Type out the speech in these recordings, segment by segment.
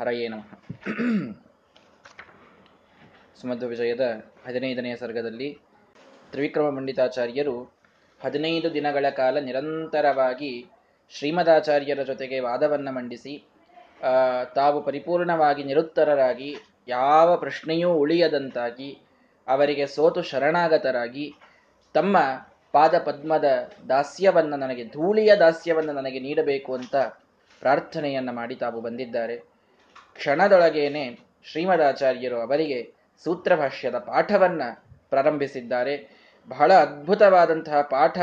ಹರಯೇ ನಮಃ. ಸುಮಧ್ವ ವಿಜಯದ ಹದಿನೈದನೆಯ ಸರ್ಗದಲ್ಲಿ ತ್ರಿವಿಕ್ರಮ ಪಂಡಿತಾಚಾರ್ಯರು ಹದಿನೈದು ದಿನಗಳ ಕಾಲ ನಿರಂತರವಾಗಿ ಶ್ರೀಮದಾಚಾರ್ಯರ ಜೊತೆಗೆ ವಾದವನ್ನು ಮಂಡಿಸಿ ತಾವು ಪರಿಪೂರ್ಣವಾಗಿ ನಿರುತ್ತರರಾಗಿ, ಯಾವ ಪ್ರಶ್ನೆಯೂ ಉಳಿಯದಂತಾಗಿ, ಅವರಿಗೆ ಸೋತು ಶರಣಾಗತರಾಗಿ, ತಮ್ಮ ಪಾದ ಪದ್ಮದ ದಾಸ್ಯವನ್ನು ನನಗೆ, ಧೂಳಿಯ ದಾಸ್ಯವನ್ನು ನನಗೆ ನೀಡಬೇಕು ಅಂತ ಪ್ರಾರ್ಥನೆಯನ್ನು ಮಾಡಿ ತಾವು ಬಂದಿದ್ದಾರೆ. ಕ್ಷಣದೊಳಗೇನೆ ಶ್ರೀಮದಾಚಾರ್ಯರು ಅವರಿಗೆ ಸೂತ್ರಭಾಷ್ಯದ ಪಾಠವನ್ನ ಪ್ರಾರಂಭಿಸಿದ್ದಾರೆ. ಬಹಳ ಅದ್ಭುತವಾದಂತಹ ಪಾಠ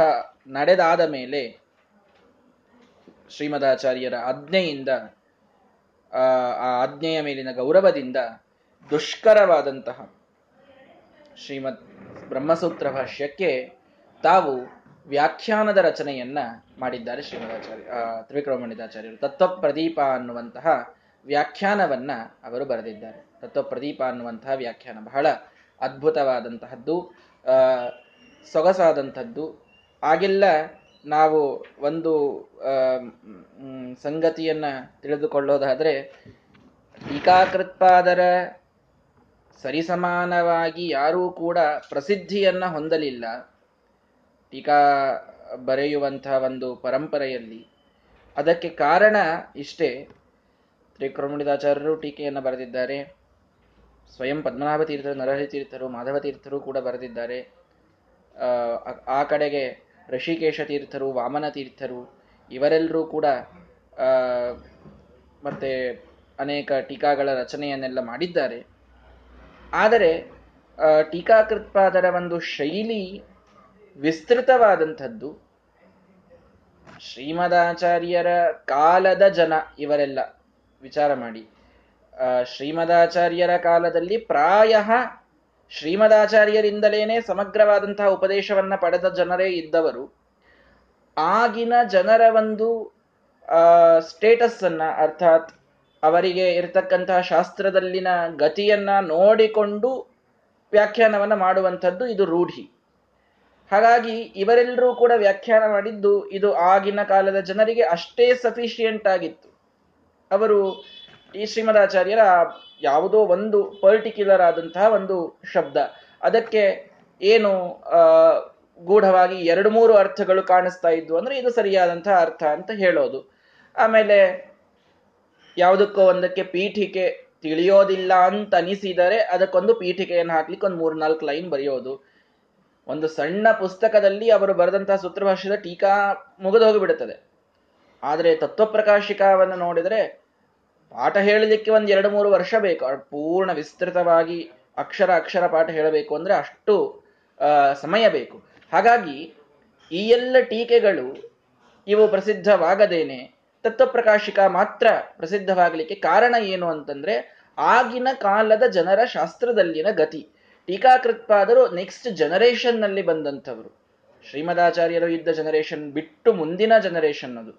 ನಡೆದಾದ ಮೇಲೆ ಶ್ರೀಮದಾಚಾರ್ಯರ ಆಜ್ಞೆಯಿಂದ, ಆ ಆಜ್ಞೆಯ ಮೇಲಿನ ಗೌರವದಿಂದ ದುಷ್ಕರವಾದಂತಹ ಶ್ರೀಮದ್ ಬ್ರಹ್ಮಸೂತ್ರ ಭಾಷ್ಯಕ್ಕೆ ತಾವು ವ್ಯಾಖ್ಯಾನದ ರಚನೆಯನ್ನ ಮಾಡಿದ್ದಾರೆ ಶ್ರೀಮದಾಚಾರ್ಯ ತ್ರಿವಿಕ್ರಮಣಿತಾಚಾರ್ಯರು ತತ್ವ ಪ್ರದೀಪ ಅನ್ನುವಂತಹ ವ್ಯಾಖ್ಯಾನವನ್ನ ಅವರು ಬರೆದಿದ್ದಾರೆ. ತತ್ವ ಪ್ರದೀಪ ಅನ್ನುವಂತಹ ವ್ಯಾಖ್ಯಾನ ಬಹಳ ಅದ್ಭುತವಾದಂತಹದ್ದು ಸೊಗಸಾದಂಥದ್ದು ಆಗೆಲ್ಲ ನಾವು ಒಂದು ಸಂಗತಿಯನ್ನ ತಿಳಿದುಕೊಳ್ಳೋದಾದ್ರೆ, ಟೀಕಾಕೃತ್ಪಾದರ ಸರಿಸಮಾನವಾಗಿ ಯಾರೂ ಕೂಡ ಪ್ರಸಿದ್ಧಿಯನ್ನ ಹೊಂದಲಿಲ್ಲ. ಟೀಕಾ ಬರೆಯುವಂತಹ ಒಂದು ಪರಂಪರೆಯಲ್ಲಿ. ಅದಕ್ಕೆ ಕಾರಣ ಇಷ್ಟೇ. ತ್ರಿಕ್ರಮುಡಿದಾಚಾರ್ಯರು ಟೀಕೆಯನ್ನು ಬರೆದಿದ್ದಾರೆ. ಸ್ವಯಂ ಪದ್ಮನಾಭ ತೀರ್ಥರು ನರಹರಿ ತೀರ್ಥರು ಮಾಧವ ತೀರ್ಥರು ಕೂಡ ಬರೆದಿದ್ದಾರೆ. ಆ ಕಡೆಗೆ ಋಷಿಕೇಶ ತೀರ್ಥರು ವಾಮನ ತೀರ್ಥರು ಇವರೆಲ್ಲರೂ ಕೂಡ ಮತ್ತೆ ಅನೇಕ ಟೀಕಾಗಳ ರಚನೆಯನ್ನೆಲ್ಲ ಮಾಡಿದ್ದಾರೆ. ಆದರೆ ಟೀಕಾಕೃತ್ಪಾದರ ಒಂದು ಶೈಲಿ ವಿಸ್ತೃತವಾದಂಥದ್ದು. ಶ್ರೀಮದಾಚಾರ್ಯರ ಕಾಲದ ಜನ ಇವರೆಲ್ಲ. ವಿಚಾರ ಮಾಡಿ. ಶ್ರೀಮದಾಚಾರ್ಯರ ಕಾಲದಲ್ಲಿ ಪ್ರಾಯ ಶ್ರೀಮದಾಚಾರ್ಯರಿಂದಲೇನೆ ಸಮಗ್ರವಾದಂತಹ ಉಪದೇಶವನ್ನ ಪಡೆದ ಜನರೇ ಇದ್ದವರು. ಆಗಿನ ಜನರ ಒಂದು ಸ್ಟೇಟಸ್ ಅನ್ನ ಅರ್ಥಾತ್ ಅವರಿಗೆ ಇರತಕ್ಕಂತಹ ಶಾಸ್ತ್ರದಲ್ಲಿನ ಗತಿಯನ್ನ ನೋಡಿಕೊಂಡು ವ್ಯಾಖ್ಯಾನವನ್ನ ಮಾಡುವಂಥದ್ದು ಇದು ರೂಢಿ. ಹಾಗಾಗಿ ಇವರೆಲ್ಲರೂ ಕೂಡ ವ್ಯಾಖ್ಯಾನ ಮಾಡಿದ್ದು ಇದು ಆಗಿನ ಕಾಲದ ಜನರಿಗೆ ಅಷ್ಟೇ ಸಫಿಷಿಯಂಟ್ ಆಗಿತ್ತು. ಅವರು ಈ ಶ್ರೀಮದಾಚಾರ್ಯರ ಯಾವುದೋ ಒಂದು ಪರ್ಟಿಕ್ಯುಲರ್ ಆದಂತಹ ಒಂದು ಶಬ್ದ. ಅದಕ್ಕೆ ಏನು ಗೂಢವಾಗಿ ಎರಡು ಮೂರು ಅರ್ಥಗಳು ಕಾಣಿಸ್ತಾ ಇದ್ವು ಅಂದ್ರೆ ಇದು ಸರಿಯಾದಂತಹ ಅರ್ಥ ಅಂತ ಹೇಳೋದು. ಆಮೇಲೆ ಯಾವುದಕ್ಕೋ ಒಂದಕ್ಕೆ ಪೀಠಿಕೆ ತಿಳಿಯೋದಿಲ್ಲ ಅಂತ ಅನಿಸಿದರೆ ಅದಕ್ಕೊಂದು ಪೀಠಿಕೆಯನ್ನು ಹಾಕ್ಲಿಕ್ಕೆ ಒಂದು ಮೂರ್ನಾಲ್ಕು ಲೈನ್ ಬರೆಯೋದು. ಒಂದು ಸಣ್ಣ ಪುಸ್ತಕದಲ್ಲಿ ಅವರು ಬರೆದಂತಹ ಸೂತ್ರಭಾಷ್ಯದ ಟೀಕಾ ಮುಗಿದು ಹೋಗಿಬಿಡುತ್ತದೆ ಆದರೆ ತತ್ವಪ್ರಕಾಶಿಕಾವನ್ನು ನೋಡಿದರೆ ಪಾಠ ಹೇಳಲಿಕ್ಕೆ ಒಂದು ಎರಡು ಮೂರು ವರ್ಷ ಬೇಕು. ಪೂರ್ಣ ವಿಸ್ತೃತವಾಗಿ ಅಕ್ಷರ ಅಕ್ಷರ ಪಾಠ ಹೇಳಬೇಕು ಅಂದರೆ ಅಷ್ಟು ಸಮಯ ಬೇಕು. ಹಾಗಾಗಿ ಈ ಎಲ್ಲ ಟೀಕೆಗಳು ಇವು ಪ್ರಸಿದ್ಧವಾಗದೇನೆ ತತ್ವಪ್ರಕಾಶಿಕ ಮಾತ್ರ ಪ್ರಸಿದ್ಧವಾಗಲಿಕ್ಕೆ ಕಾರಣ ಏನು ಅಂತಂದ್ರೆ ಆಗಿನ ಕಾಲದ ಜನರ ಶಾಸ್ತ್ರದಲ್ಲಿನ ಗತಿ. ಟೀಕಾಕೃತ್ಪಾದರು ನೆಕ್ಸ್ಟ್ ಜನರೇಷನ್ನಲ್ಲಿ ಬಂದಂಥವರು. ಶ್ರೀಮದಾಚಾರ್ಯರು ಇದ್ದ ಜನರೇಷನ್ ಬಿಟ್ಟು ಮುಂದಿನ ಜನರೇಷನ್ ಅದು.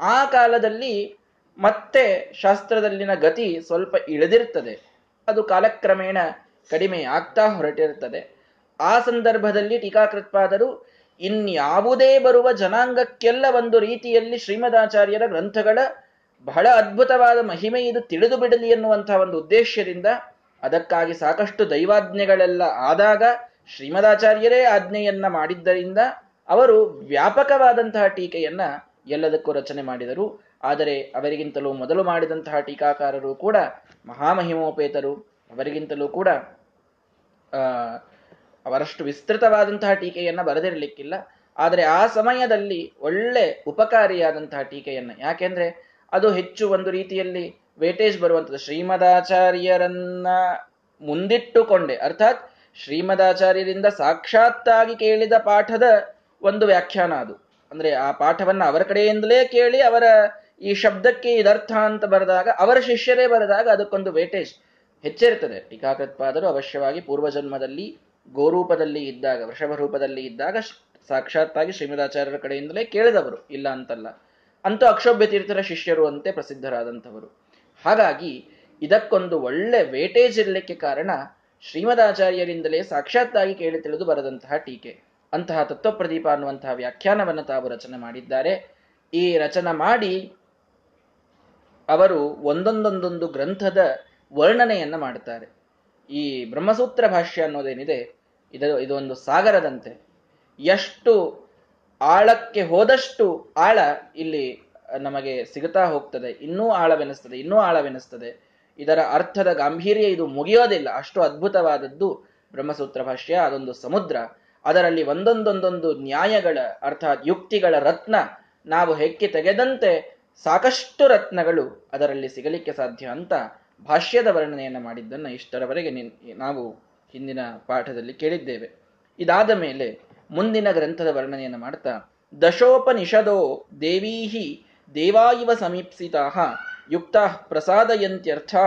ಆ ಕಾಲದಲ್ಲಿ ಮತ್ತೆ ಶಾಸ್ತ್ರದಲ್ಲಿನ ಗತಿ ಸ್ವಲ್ಪ ಇಳಿದಿರ್ತದೆ ಅದು ಕಾಲಕ್ರಮೇಣ ಕಡಿಮೆ ಆಗ್ತಾ ಹೊರಟಿರ್ತದೆ ಆ ಸಂದರ್ಭದಲ್ಲಿ ಟೀಕಾಕೃತ್ಪಾದರು, ಇನ್ಯಾವುದೇ ಬರುವ ಜನಾಂಗಕ್ಕೆಲ್ಲ ಒಂದು ರೀತಿಯಲ್ಲಿ ಶ್ರೀಮದಾಚಾರ್ಯರ ಗ್ರಂಥಗಳ ಬಹಳ ಅದ್ಭುತವಾದ ಮಹಿಮೆ ಇದು ತಿಳಿದು ಬಿಡಲಿ ಎನ್ನುವಂತಹ ಒಂದು ಉದ್ದೇಶದಿಂದ ಅದಕ್ಕಾಗಿ ಸಾಕಷ್ಟು ದೈವಾಜ್ಞೆಗಳೆಲ್ಲ ಆದಾಗ ಶ್ರೀಮದಾಚಾರ್ಯರೇ ಆಜ್ಞೆಯನ್ನ ಮಾಡಿದ್ದರಿಂದ ಅವರು ವ್ಯಾಪಕವಾದಂತಹ ಟೀಕೆಯನ್ನ ಎಲ್ಲದಕ್ಕೂ ರಚನೆ ಮಾಡಿದರು. ಆದರೆ ಅವರಿಗಿಂತಲೂ ಮೊದಲು ಮಾಡಿದಂತಹ ಟೀಕಾಕಾರರು ಕೂಡ ಮಹಾಮಹಿಮೋಪೇತರು. ಅವರಿಗಿಂತಲೂ ಕೂಡ ಅವರಷ್ಟು ವಿಸ್ತೃತವಾದಂತಹ ಟೀಕೆಯನ್ನು ಬರೆದಿರಲಿಕ್ಕಿಲ್ಲ. ಆದರೆ ಆ ಸಮಯದಲ್ಲಿ ಒಳ್ಳೆ ಉಪಕಾರಿಯಾದಂತಹ ಟೀಕೆಯನ್ನು, ಯಾಕೆಂದ್ರೆ ಅದು ಹೆಚ್ಚು ಒಂದು ರೀತಿಯಲ್ಲಿ ವೇಟೇಜ್ ಬರುವಂಥದ್ದು ಶ್ರೀಮದಾಚಾರ್ಯರನ್ನ ಮುಂದಿಟ್ಟುಕೊಂಡೆ. ಅರ್ಥಾತ್ ಶ್ರೀಮದಾಚಾರ್ಯರಿಂದ ಸಾಕ್ಷಾತ್ತಾಗಿ ಕೇಳಿದ ಪಾಠದ ಒಂದು ವ್ಯಾಖ್ಯಾನ ಅದು. ಅಂದ್ರೆ ಆ ಪಾಠವನ್ನ ಅವರ ಕಡೆಯಿಂದಲೇ ಕೇಳಿ ಅವರ ಈ ಶಬ್ದಕ್ಕೆ ಇದರ್ಥ ಅಂತ ಬರೆದಾಗ ಅವರ ಶಿಷ್ಯರೇ ಬರೆದಾಗ ಅದಕ್ಕೊಂದು ವೇಟೇಜ್ ಹೆಚ್ಚಿರ್ತದೆ ಟೀಕಾಕೃತ್ಪಾದರು ಅವಶ್ಯವಾಗಿ ಪೂರ್ವಜನ್ಮದಲ್ಲಿ ಗೋರೂಪದಲ್ಲಿ ಇದ್ದಾಗ, ವೃಷಭ ರೂಪದಲ್ಲಿ ಇದ್ದಾಗ ಸಾಕ್ಷಾತ್ತಾಗಿ ಶ್ರೀಮದಾಚಾರ್ಯರ ಕಡೆಯಿಂದಲೇ ಕೇಳಿದವರು, ಇಲ್ಲ ಅಂತಲ್ಲ. ಅಂತೂ ಅಕ್ಷೋಭ್ಯ ತೀರ್ಥರ ಶಿಷ್ಯರು ಅಂತೆ ಪ್ರಸಿದ್ಧರಾದಂಥವರು. ಹಾಗಾಗಿ ಇದಕ್ಕೊಂದು ಒಳ್ಳೆ ವೇಟೇಜ್ ಇರಲಿಕ್ಕೆ ಕಾರಣ ಶ್ರೀಮದಾಚಾರ್ಯರಿಂದಲೇ ಸಾಕ್ಷಾತ್ತಾಗಿ ಕೇಳಿ ತಿಳಿದು ಬರೆದಂತಹ ಟೀಕೆ. ಅಂತಹ ತತ್ವಪ್ರದೀಪ ಅನ್ನುವಂತಹ ವ್ಯಾಖ್ಯಾನವನ್ನು ತಾವು ರಚನೆ ಮಾಡಿದ್ದಾರೆ. ಈ ರಚನೆ ಮಾಡಿ ಅವರು ಒಂದೊಂದೊಂದೊಂದು ಗ್ರಂಥದ ವರ್ಣನೆಯನ್ನ ಮಾಡುತ್ತಾರೆ. ಈ ಬ್ರಹ್ಮಸೂತ್ರ ಭಾಷ್ಯ ಅನ್ನೋದೇನಿದೆ? ಇದು, ಇದೊಂದು ಸಾಗರದಂತೆ. ಎಷ್ಟು ಆಳಕ್ಕೆ ಹೋದಷ್ಟು ಆಳ ಇಲ್ಲಿ ನಮಗೆ ಸಿಗುತ್ತಾ ಹೋಗ್ತದೆ. ಇನ್ನೂ ಆಳವೆನಿಸ್ತದೆ ಇನ್ನೂ ಆಳವೆನಿಸ್ತದೆ. ಇದರ ಅರ್ಥದ ಗಾಂಭೀರ್ಯ ಇದು ಮುಗಿಯೋದಿಲ್ಲ. ಅಷ್ಟು ಅದ್ಭುತವಾದದ್ದು ಬ್ರಹ್ಮಸೂತ್ರ ಭಾಷ್ಯ, ಅದೊಂದು ಸಮುದ್ರ. ಅದರಲ್ಲಿ ಒಂದೊಂದೊಂದೊಂದು ನ್ಯಾಯಗಳ, ಅರ್ಥಾತ್ ಯುಕ್ತಿಗಳ ರತ್ನ ನಾವು ಹೆಕ್ಕಿ ತೆಗೆದಂತೆ ಸಾಕಷ್ಟು ರತ್ನಗಳು ಅದರಲ್ಲಿ ಸಿಗಲಿಕ್ಕೆ ಸಾಧ್ಯ ಅಂತ ಭಾಷ್ಯದ ವರ್ಣನೆಯನ್ನು ಮಾಡಿದ್ದನ್ನು ಇಷ್ಟರವರೆಗೆ ನಾವು ಹಿಂದಿನ ಪಾಠದಲ್ಲಿ ಕೇಳಿದ್ದೇವೆ. ಇದಾದ ಮೇಲೆ ಮುಂದಿನ ಗ್ರಂಥದ ವರ್ಣನೆಯನ್ನು ಮಾಡ್ತಾ, ದಶೋಪನಿಷದೋ ದೇವೀಹಿ ದೇವಾಯುವ ಸಮೀಪ್ಸಿತಾ ಯುಕ್ತ ಪ್ರಸಾದಯಂತ್ಯರ್ಥಾ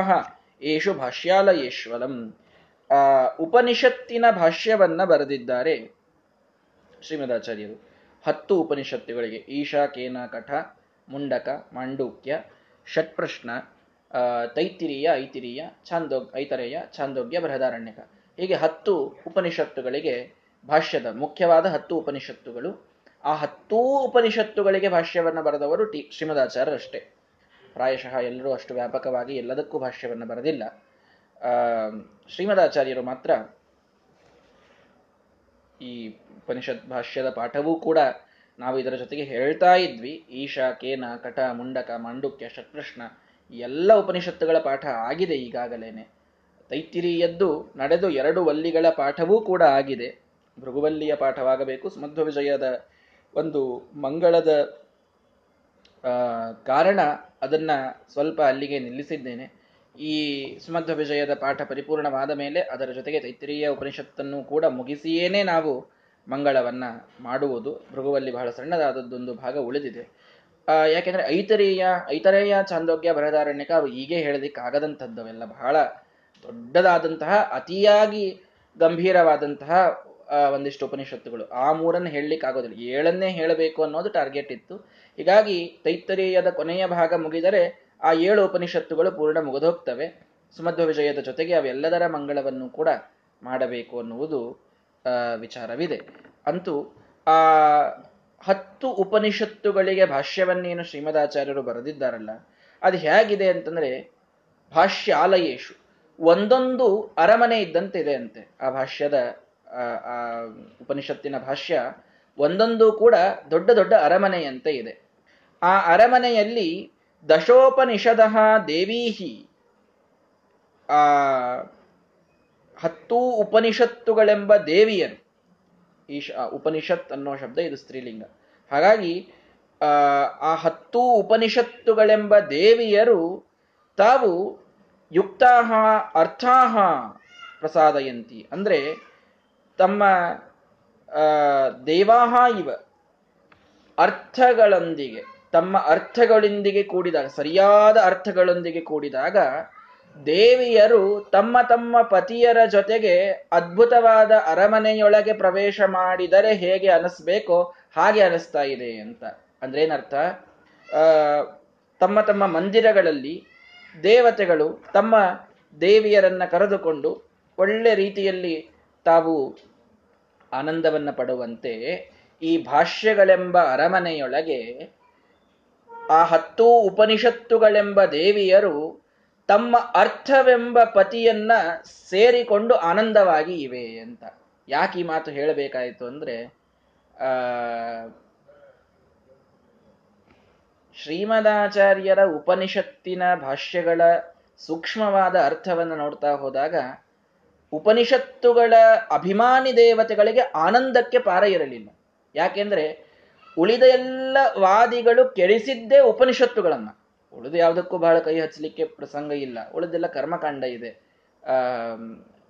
ಏಷು ಭಾಷ್ಯಾಲಯೇಶ್ವರಂ. ಉಪನಿಷತ್ತಿನ ಭಾಷ್ಯವನ್ನ ಬರೆದಿದ್ದಾರೆ. ಶ್ರೀಮದಾಚಾರ್ಯರು. ಹತ್ತು ಉಪನಿಷತ್ತುಗಳಿಗೆ, ಈಶಾ, ಕೇನ, ಕಠ, ಮುಂಡಕ, ಮಾಂಡೂಕ್ಯ, ಷಟ್ಪ್ರಶ್ನ ತೈತಿರಿಯ ಐತಿರಿಯ ಛಾಂದೋ ಐತರೇಯ, ಛಾಂದೋಗ್ಯ, ಬೃಹದಾರಣ್ಯಕ. ಹೀಗೆ ಹತ್ತು ಉಪನಿಷತ್ತುಗಳಿಗೆ ಭಾಷ್ಯದ ಮುಖ್ಯವಾದ ಹತ್ತು ಉಪನಿಷತ್ತುಗಳು. ಆ ಹತ್ತೂ ಉಪನಿಷತ್ತುಗಳಿಗೆ ಭಾಷ್ಯವನ್ನು ಬರೆದವರು ಟಿ ಶ್ರೀಮದಾಚಾರ್ಯರಷ್ಟೇ. ಪ್ರಾಯಶಃ ಎಲ್ಲರೂ ಅಷ್ಟು ವ್ಯಾಪಕವಾಗಿ ಎಲ್ಲದಕ್ಕೂ ಭಾಷ್ಯವನ್ನು ಬರೆದಿಲ್ಲ. ಆ ಶ್ರೀಮದಾಚಾರ್ಯರು ಮಾತ್ರ ಈ ಉಪನಿಷತ್ ಭಾಷ್ಯದ ಪಾಠವೂ ಕೂಡ ನಾವು ಇದರ ಜೊತೆಗೆ ಹೇಳ್ತಾ ಇದ್ವಿ. ಈಶಾ, ಕೇನ ಕಟ ಮುಂಡಕ, ಮಾಂಡುಕ್ಯ ಶತ್ಕೃಷ್ಣ ಎಲ್ಲ ಉಪನಿಷತ್ತುಗಳ ಪಾಠ ಆಗಿದೆ ಈಗಾಗಲೇನೆ. ತೈತಿರಿಯದ್ದು ನಡೆದು ಎರಡು ವಲ್ಲಿಗಳ ಪಾಠವೂ ಕೂಡ ಆಗಿದೆ. ಭೃಗುವಲ್ಲಿಯ ಪಾಠವಾಗಬೇಕು ಸುಮಧ್ವ ವಿಜಯದ ಒಂದು ಮಂಗಳದ ಕಾರಣ ಅದನ್ನ ಸ್ವಲ್ಪ ಅಲ್ಲಿಗೆ ನಿಲ್ಲಿಸಿದ್ದೇನೆ. ಈ ಸುಮಧ್ವ ವಿಜಯದ ಪಾಠ ಪರಿಪೂರ್ಣವಾದ ಮೇಲೆ ಅದರ ಜೊತೆಗೆ ತೈತ್ರಿಯ ಉಪನಿಷತ್ತನ್ನು ಕೂಡ ಮುಗಿಸಿಯೇನೆ ನಾವು ಮಂಗಳವನ್ನ ಮಾಡುವುದು. ಭೃಗುವಲ್ಲಿ ಬಹಳ ಸಣ್ಣದಾದದ್ದೊಂದು ಭಾಗ ಉಳಿದಿದೆ. ಯಾಕೆಂದ್ರೆ ಐತರೇಯ ಐತರೇಯ ಚಾಂದೋಗ್ಯ ಬರದಾರಣ್ಯಕ ಅವು ಹೀಗೆ ಹೇಳೋದಿಕ್ಕಾಗದಂಥದ್ದವೆಲ್ಲ ಬಹಳ ದೊಡ್ಡದಾದಂತಹ, ಅತಿಯಾಗಿ ಗಂಭೀರವಾದಂತಹ ಒಂದಿಷ್ಟು ಉಪನಿಷತ್ತುಗಳು. ಆ ಮೂರನ್ನು ಹೇಳಲಿಕ್ಕೆ ಆಗೋದಿಲ್ಲ ಏಳನ್ನೇ ಹೇಳಬೇಕು ಅನ್ನೋದು ಟಾರ್ಗೆಟ್ ಇತ್ತು. ಹೀಗಾಗಿ ತೈತರೇಯದ ಕೊನೆಯ ಭಾಗ ಮುಗಿದರೆ ಆ ಏಳು ಉಪನಿಷತ್ತುಗಳು ಪೂರ್ಣ ಮುಗಿದೋಗ್ತವೆ. ಸುಮಧ್ವ ವಿಜಯದ ಜೊತೆಗೆ ಅವೆಲ್ಲದರ ಮಂಗಳವನ್ನು ಕೂಡ ಮಾಡಬೇಕು ಅನ್ನುವುದು ವಿಚಾರವಿದೆ. ಅಂತೂ, ಆ, ಹತ್ತು ಉಪನಿಷತ್ತುಗಳಿಗೆ ಭಾಷ್ಯವನ್ನೇನು ಶ್ರೀಮದಾಚಾರ್ಯರು ಬರೆದಿದ್ದಾರಲ್ಲ, ಅದು ಹೇಗಿದೆ ಅಂತಂದ್ರೆ, ಭಾಷ್ಯಾಲಯೇಶು, ಒಂದೊಂದು ಅರಮನೆ ಇದ್ದಂತೆ ಇದೆ ಅಂತೆ. ಆ ಭಾಷ್ಯದ ಆ ಉಪನಿಷತ್ತಿನ ಭಾಷ್ಯ ಒಂದೊಂದು ಕೂಡ ದೊಡ್ಡ ದೊಡ್ಡ ಅರಮನೆಯಂತೆ ಇದೆ. ಆ ಅರಮನೆಯಲ್ಲಿ ದಶೋಪನಿಷದ ದೇವೀಹಿ. ಆ, ಹತ್ತು ಉಪನಿಷತ್ತುಗಳೆಂಬ ದೇವಿಯರು ಈ ಉಪನಿಷತ್ ಅನ್ನೋ ಶಬ್ದ ಇದು ಸ್ತ್ರೀಲಿಂಗ. ಹಾಗಾಗಿ, ಆ ಹತ್ತು ಉಪನಿಷತ್ತುಗಳೆಂಬ ದೇವಿಯರು ತಾವು ಯುಕ್ತಾಹ, ಅರ್ಥಾಹ ಪ್ರಸಾದಯಂತಿ. ಅಂದರೆ, ತಮ್ಮ ದೇವಾಹ ಇವ, ಅರ್ಥಗಳೊಂದಿಗೆ. ತಮ್ಮ ಅರ್ಥಗಳೊಂದಿಗೆ ಕೂಡಿದಾಗ, ಸರಿಯಾದ ಅರ್ಥಗಳೊಂದಿಗೆ ಕೂಡಿದಾಗ, ದೇವಿಯರು ತಮ್ಮ ತಮ್ಮ ಪತಿಯರ ಜೊತೆಗೆ ಅದ್ಭುತವಾದ ಅರಮನೆಯೊಳಗೆ ಪ್ರವೇಶ ಮಾಡಿದರೆ ಹೇಗೆ ಅನಿಸ್ಬೇಕೋ ಹಾಗೆ ಅನಿಸ್ತಾ ಇದೆ ಅಂತ. ಅಂದ್ರೆ ಏನರ್ಥ? ತಮ್ಮ ತಮ್ಮ ಮಂದಿರಗಳಲ್ಲಿ ದೇವತೆಗಳು ತಮ್ಮ ದೇವಿಯರನ್ನ ಕರೆದುಕೊಂಡು ಒಳ್ಳೆ ರೀತಿಯಲ್ಲಿ ತಾವು ಆನಂದವನ್ನ ಪಡುವಂತೆ ಈ ಭಾಷ್ಯಗಳೆಂಬ ಅರಮನೆಯೊಳಗೆ ಆ ಹತ್ತು ಉಪನಿಷತ್ತುಗಳೆಂಬ ದೇವಿಯರು ತಮ್ಮ ಅರ್ಥವೆಂಬ ಪತಿಯನ್ನ ಸೇರಿಕೊಂಡು ಆನಂದವಾಗಿ ಇವೆ ಅಂತ. ಯಾಕೆ ಈ ಮಾತು ಹೇಳಬೇಕಾಯಿತು ಅಂದ್ರೆ ಶ್ರೀಮದಾಚಾರ್ಯರ ಉಪನಿಷತ್ತಿನ ಭಾಷ್ಯಗಳ ಸೂಕ್ಷ್ಮವಾದ ಅರ್ಥವನ್ನು ನೋಡ್ತಾ ಹೋದಾಗ, ಉಪನಿಷತ್ತುಗಳ ಅಭಿಮಾನಿ ದೇವತೆಗಳಿಗೆ ಆನಂದಕ್ಕೆ ಪಾರ ಇರಲಿಲ್ಲ. ಯಾಕೆಂದ್ರೆ ಉಳಿದ ಎಲ್ಲ ವಾದಿಗಳು ಕೆಡಿಸಿದ್ದೇ ಉಪನಿಷತ್ತುಗಳನ್ನ. ಉಳಿದು ಯಾವುದಕ್ಕೂ ಬಹಳ ಕೈ ಹಚ್ಚಲಿಕ್ಕೆ ಪ್ರಸಂಗ ಇಲ್ಲ. ಉಳಿದೆಲ್ಲ ಕರ್ಮಕಾಂಡ ಇದೆ. ಆ,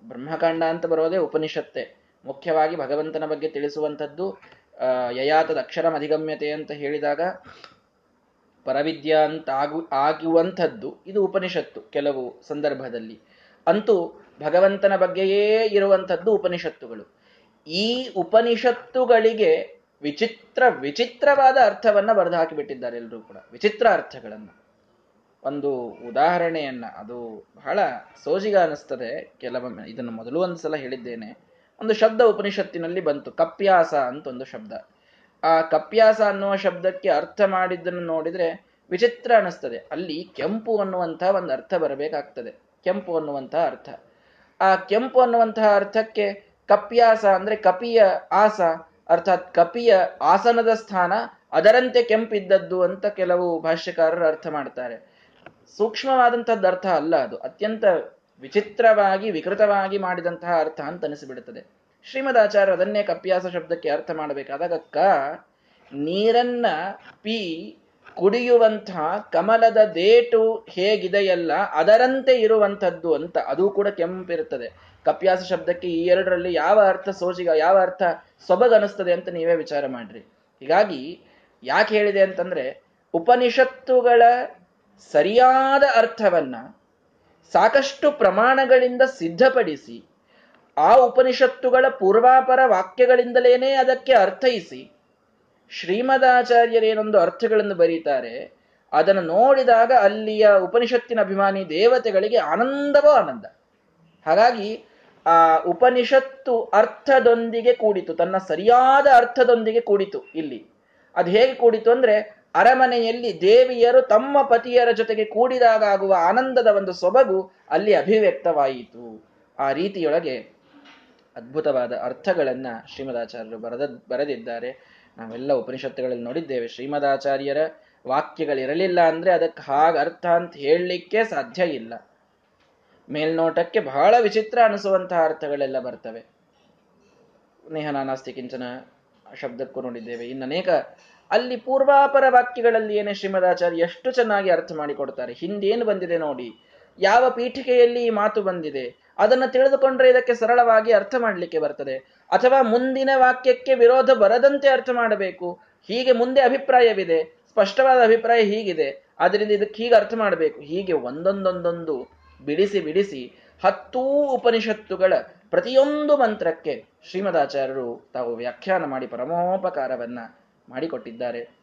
ಬ್ರಹ್ಮಕಾಂಡ ಅಂತ ಬರೋದೇ ಉಪನಿಷತ್ತೆ. ಮುಖ್ಯವಾಗಿ ಭಗವಂತನ ಬಗ್ಗೆ ತಿಳಿಸುವಂಥದ್ದು ಯಯಾತದ ಅಕ್ಷರಂ ಅಧಿಗಮ್ಯತೆ ಅಂತ ಹೇಳಿದಾಗ ಪರವಿದ್ಯ ಅಂತ ಆಗು, ಆಗುವಂಥದ್ದು ಇದು ಉಪನಿಷತ್ತು ಕೆಲವು ಸಂದರ್ಭದಲ್ಲಿ. ಅಂತೂ ಭಗವಂತನ ಬಗ್ಗೆಯೇ ಇರುವಂಥದ್ದು ಉಪನಿಷತ್ತುಗಳು. ಈ ಉಪನಿಷತ್ತುಗಳಿಗೆ ವಿಚಿತ್ರ, ವಿಚಿತ್ರವಾದ ಅರ್ಥವನ್ನ ಬರೆದು ಹಾಕಿಬಿಟ್ಟಿದ್ದಾರೆ ಎಲ್ಲರೂ ಕೂಡ. ವಿಚಿತ್ರ ಅರ್ಥಗಳನ್ನು. ಒಂದು ಉದಾಹರಣೆಯನ್ನ, ಅದು ಬಹಳ ಸೋಜಿಗ ಅನಿಸ್ತದೆ. ಕೆಲವೊಮ್ಮೆ ಇದನ್ನು ಮೊದಲು ಒಂದು ಸಲ ಹೇಳಿದ್ದೇನೆ. ಒಂದು ಶಬ್ದ ಉಪನಿಷತ್ತಿನಲ್ಲಿ ಬಂತು, ಕಪ್ಯಾಸ ಅಂತ ಒಂದು ಶಬ್ದ. ಆ ಕಪ್ಯಾಸ ಅನ್ನುವ ಶಬ್ದಕ್ಕೆ ಅರ್ಥ ಮಾಡಿದ್ದನ್ನು ನೋಡಿದ್ರೆ ವಿಚಿತ್ರ ಅನಿಸ್ತದೆ. ಅಲ್ಲಿ ಕೆಂಪು ಅನ್ನುವಂತಹ ಒಂದು ಅರ್ಥ ಬರಬೇಕಾಗ್ತದೆ. ಕೆಂಪು ಅನ್ನುವಂತಹ ಅರ್ಥ. ಆ ಕೆಂಪು ಅನ್ನುವಂತಹ ಅರ್ಥಕ್ಕೆ ಕಪ್ಯಾಸ ಅಂದ್ರೆ ಕಪಿಯ ಆಸ ಅರ್ಥಾತ್ ಕಪಿಯ ಆಸನದ ಸ್ಥಾನ ಅದರಂತೆ ಕೆಂಪಿದ್ದದ್ದು ಅಂತ ಕೆಲವು ಭಾಷ್ಯಕಾರರು ಅರ್ಥ ಮಾಡ್ತಾರೆ. ಸೂಕ್ಷ್ಮವಾದಂಥದ್ದು ಅರ್ಥ ಅಲ್ಲ ಅದು. ಅತ್ಯಂತ ವಿಚಿತ್ರವಾಗಿ, ವಿಕೃತವಾಗಿ ಮಾಡಿದಂತಹ ಅರ್ಥ ಅಂತ ಅನಿಸಿಬಿಡುತ್ತದೆ. ಶ್ರೀಮದಾಚಾರ್ಯ ಅದನ್ನೇ ಕಪ್ಯಾಸ ಶಬ್ದಕ್ಕೆ ಅರ್ಥ ಮಾಡಬೇಕಾದಾಗ, ಕ, ನೀರನ್ನ ಪಿ ಕುಡಿಯುವಂತಹ ಕಮಲದ ದೇಟು ಹೇಗಿದೆಯಲ್ಲ ಅದರಂತೆ ಇರುವಂಥದ್ದು ಅಂತ. ಅದು ಕೂಡ ಕೆಂಪಿರುತ್ತದೆ. ಕಪ್ಯಾಸ ಶಬ್ದಕ್ಕೆ ಈ ಎರಡರಲ್ಲಿ ಯಾವ ಅರ್ಥ ಸೋಜಿಗ, ಯಾವ ಅರ್ಥ ಸೊಬಗನಿಸ್ತದೆ ಅಂತ ನೀವೇ ವಿಚಾರ ಮಾಡ್ರಿ. ಹೀಗಾಗಿ ಯಾಕೆ ಹೇಳಿದೆ ಅಂತಂದ್ರೆ, ಉಪನಿಷತ್ತುಗಳ ಸರಿಯಾದ ಅರ್ಥವನ್ನ ಸಾಕಷ್ಟು ಪ್ರಮಾಣಗಳಿಂದ ಸಿದ್ಧಪಡಿಸಿ, ಆ ಉಪನಿಷತ್ತುಗಳ ಪೂರ್ವಾಪರ ವಾಕ್ಯಗಳಿಂದಲೇನೆ ಅದಕ್ಕೆ ಅರ್ಥೈಸಿ, ಶ್ರೀಮದಾಚಾರ್ಯರೇನೊಂದು ಅರ್ಥಗಳನ್ನು ಬರೀತಾರೆ, ಅದನ್ನು ನೋಡಿದಾಗ ಅಲ್ಲಿಯ ಉಪನಿಷತ್ತಿನ ಅಭಿಮಾನಿ ದೇವತೆಗಳಿಗೆ ಆನಂದವೋ ಆನಂದ. ಹಾಗಾಗಿ ಆ ಉಪನಿಷತ್ತು ಅರ್ಥದೊಂದಿಗೆ ಕೂಡಿತು. ತನ್ನ ಸರಿಯಾದ ಅರ್ಥದೊಂದಿಗೆ ಕೂಡಿತು ಇಲ್ಲಿ. ಅದು ಹೇಗೆ ಕೂಡಿತು ಅಂದ್ರೆ, ಅರಮನೆಯಲ್ಲಿ ದೇವಿಯರು ತಮ್ಮ ಪತಿಯರ ಜೊತೆಗೆ ಕೂಡಿದಾಗ ಆಗುವ ಆನಂದದ ಒಂದು ಸೊಬಗು ಅಲ್ಲಿ ಅಭಿವ್ಯಕ್ತವಾಯಿತು. ಆ ರೀತಿಯೊಳಗೆ ಅದ್ಭುತವಾದ ಅರ್ಥಗಳನ್ನ ಶ್ರೀಮದಾಚಾರ್ಯರು ಬರೆದ, ಬರೆದಿದ್ದಾರೆ. ನಾವೆಲ್ಲ ಉಪನಿಷತ್ತುಗಳಲ್ಲಿ ನೋಡಿದ್ದೇವೆ. ಶ್ರೀಮದಾಚಾರ್ಯರ ವಾಕ್ಯಗಳಿರಲಿಲ್ಲ ಅಂದ್ರೆ ಅದಕ್ಕೆ ಹಾಗ ಅರ್ಥ ಅಂತ ಹೇಳಲಿಕ್ಕೆ ಸಾಧ್ಯ ಇಲ್ಲ. ಮೇಲ್ನೋಟಕ್ಕೆ ಬಹಳ ವಿಚಿತ್ರ ಅನಿಸುವಂತಹ ಅರ್ಥಗಳೆಲ್ಲ ಬರ್ತವೆ. ನೇಹನಾನಾಸ್ತಿ ಕಿಂಚನ ಶಬ್ದಕ್ಕೂ ನೋಡಿದ್ದೇವೆ. ಇನ್ನು ಅನೇಕ ಅಲ್ಲಿ ಪೂರ್ವಾಪರ ವಾಕ್ಯಗಳಲ್ಲಿ ಏನೇ ಶ್ರೀಮದಾಚಾರ್ಯ ಎಷ್ಟು ಚೆನ್ನಾಗಿ ಅರ್ಥ ಮಾಡಿಕೊಡ್ತಾರೆ. ಹಿಂದೇನು ಬಂದಿದೆ ನೋಡಿ. ಯಾವ ಪೀಠಿಕೆಯಲ್ಲಿ ಈ ಮಾತು ಬಂದಿದೆ. ಅದನ್ನು ತಿಳಿದುಕೊಂಡ್ರೆ ಇದಕ್ಕೆ ಸರಳವಾಗಿ ಅರ್ಥ ಮಾಡಲಿಕ್ಕೆ ಬರ್ತದೆ. ಅಥವಾ ಮುಂದಿನ ವಾಕ್ಯಕ್ಕೆ ವಿರೋಧ ಬರದಂತೆ ಅರ್ಥ ಮಾಡಬೇಕು. ಹೀಗೆ ಮುಂದೆ ಅಭಿಪ್ರಾಯವಿದೆ. ಸ್ಪಷ್ಟವಾದ ಅಭಿಪ್ರಾಯ ಹೀಗಿದೆ. ಆದ್ರಿಂದ ಇದಕ್ಕೆ ಹೀಗೆ ಅರ್ಥ ಮಾಡಬೇಕು. ಹೀಗೆ ಒಂದೊಂದೊಂದೊಂದು ಬಿಡಿಸಿ ಬಿಡಿಸಿ ಹತ್ತೂ ಉಪನಿಷತ್ತುಗಳ ಪ್ರತಿಯೊಂದು ಮಂತ್ರಕ್ಕೆ ಶ್ರೀಮದಾಚಾರ್ಯರು ತಾವು ವ್ಯಾಖ್ಯಾನ ಮಾಡಿ ಪರಮೋಪಕಾರವನ್ನ ಮಾಡಿಕೊಟ್ಟಿದ್ದಾರೆ.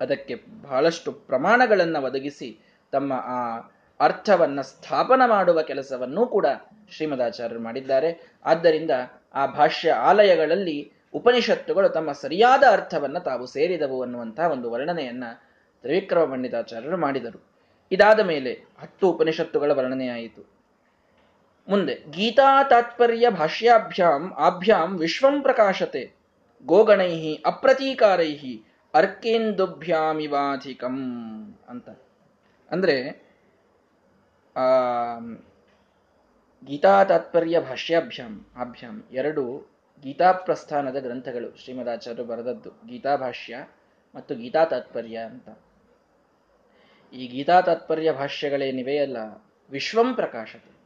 ಅದಕ್ಕೆ ಬಹಳಷ್ಟು ಪ್ರಮಾಣಗಳನ್ನು ಒದಗಿಸಿ ತಮ್ಮ ಆ ಅರ್ಥವನ್ನ ಸ್ಥಾಪನ ಮಾಡುವ ಕೆಲಸವನ್ನೂ ಕೂಡ ಶ್ರೀಮದಾಚಾರ್ಯರು ಮಾಡಿದ್ದಾರೆ. ಆದ್ದರಿಂದ ಆ ಭಾಷ್ಯ ಆಲಯಗಳಲ್ಲಿ ಉಪನಿಷತ್ತುಗಳು ತಮ್ಮ ಸರಿಯಾದ ಅರ್ಥವನ್ನ ತಾವು ಸೇರಿದವು ಅನ್ನುವಂತಹ ಒಂದು ವರ್ಣನೆಯನ್ನ ತ್ರಿವಿಕ್ರಮ ಪಂಡಿತಾಚಾರ್ಯರು ಮಾಡಿದರು. ಇದಾದ ಮೇಲೆ ಹತ್ತು ಉಪನಿಷತ್ತುಗಳ ವರ್ಣನೆಯಾಯಿತು ಮುಂದೆ, ಗೀತಾ ತಾತ್ಪರ್ಯ ಭಾಷ್ಯಾಭ್ಯಾಂ ಆಭ್ಯಾಂ ವಿಶ್ವಂ ಪ್ರಕಾಶತೆ ಗೋಗಣೈ ಅಪ್ರತೀಕಾರೈ ಅರ್ಕೇಂದುಭ್ಯಾಮಿವಾಧಿಕಂ ಅಂತ. ಅಂದ್ರೆ, ಆ, ಗೀತಾ ತಾತ್ಪರ್ಯ ಭಾಷ್ಯಾಭ್ಯಾಂ, ಆಭ್ಯಾಂ ಎರಡು ಗೀತಾ ಪ್ರಸ್ಥಾನದ ಗ್ರಂಥಗಳು ಶ್ರೀಮದಾಚಾರ್ಯರು ಬರೆದದ್ದು ಗೀತಾ ಭಾಷ್ಯ ಮತ್ತು ಗೀತಾ ತಾತ್ಪರ್ಯ ಅಂತ. ಈ ಗೀತಾ ತಾತ್ಪರ್ಯ ಭಾಷ್ಯಗಳೇನಿವೆಯಲ್ಲ ವಿಶ್ವಂ ಪ್ರಕಾಶತೆ.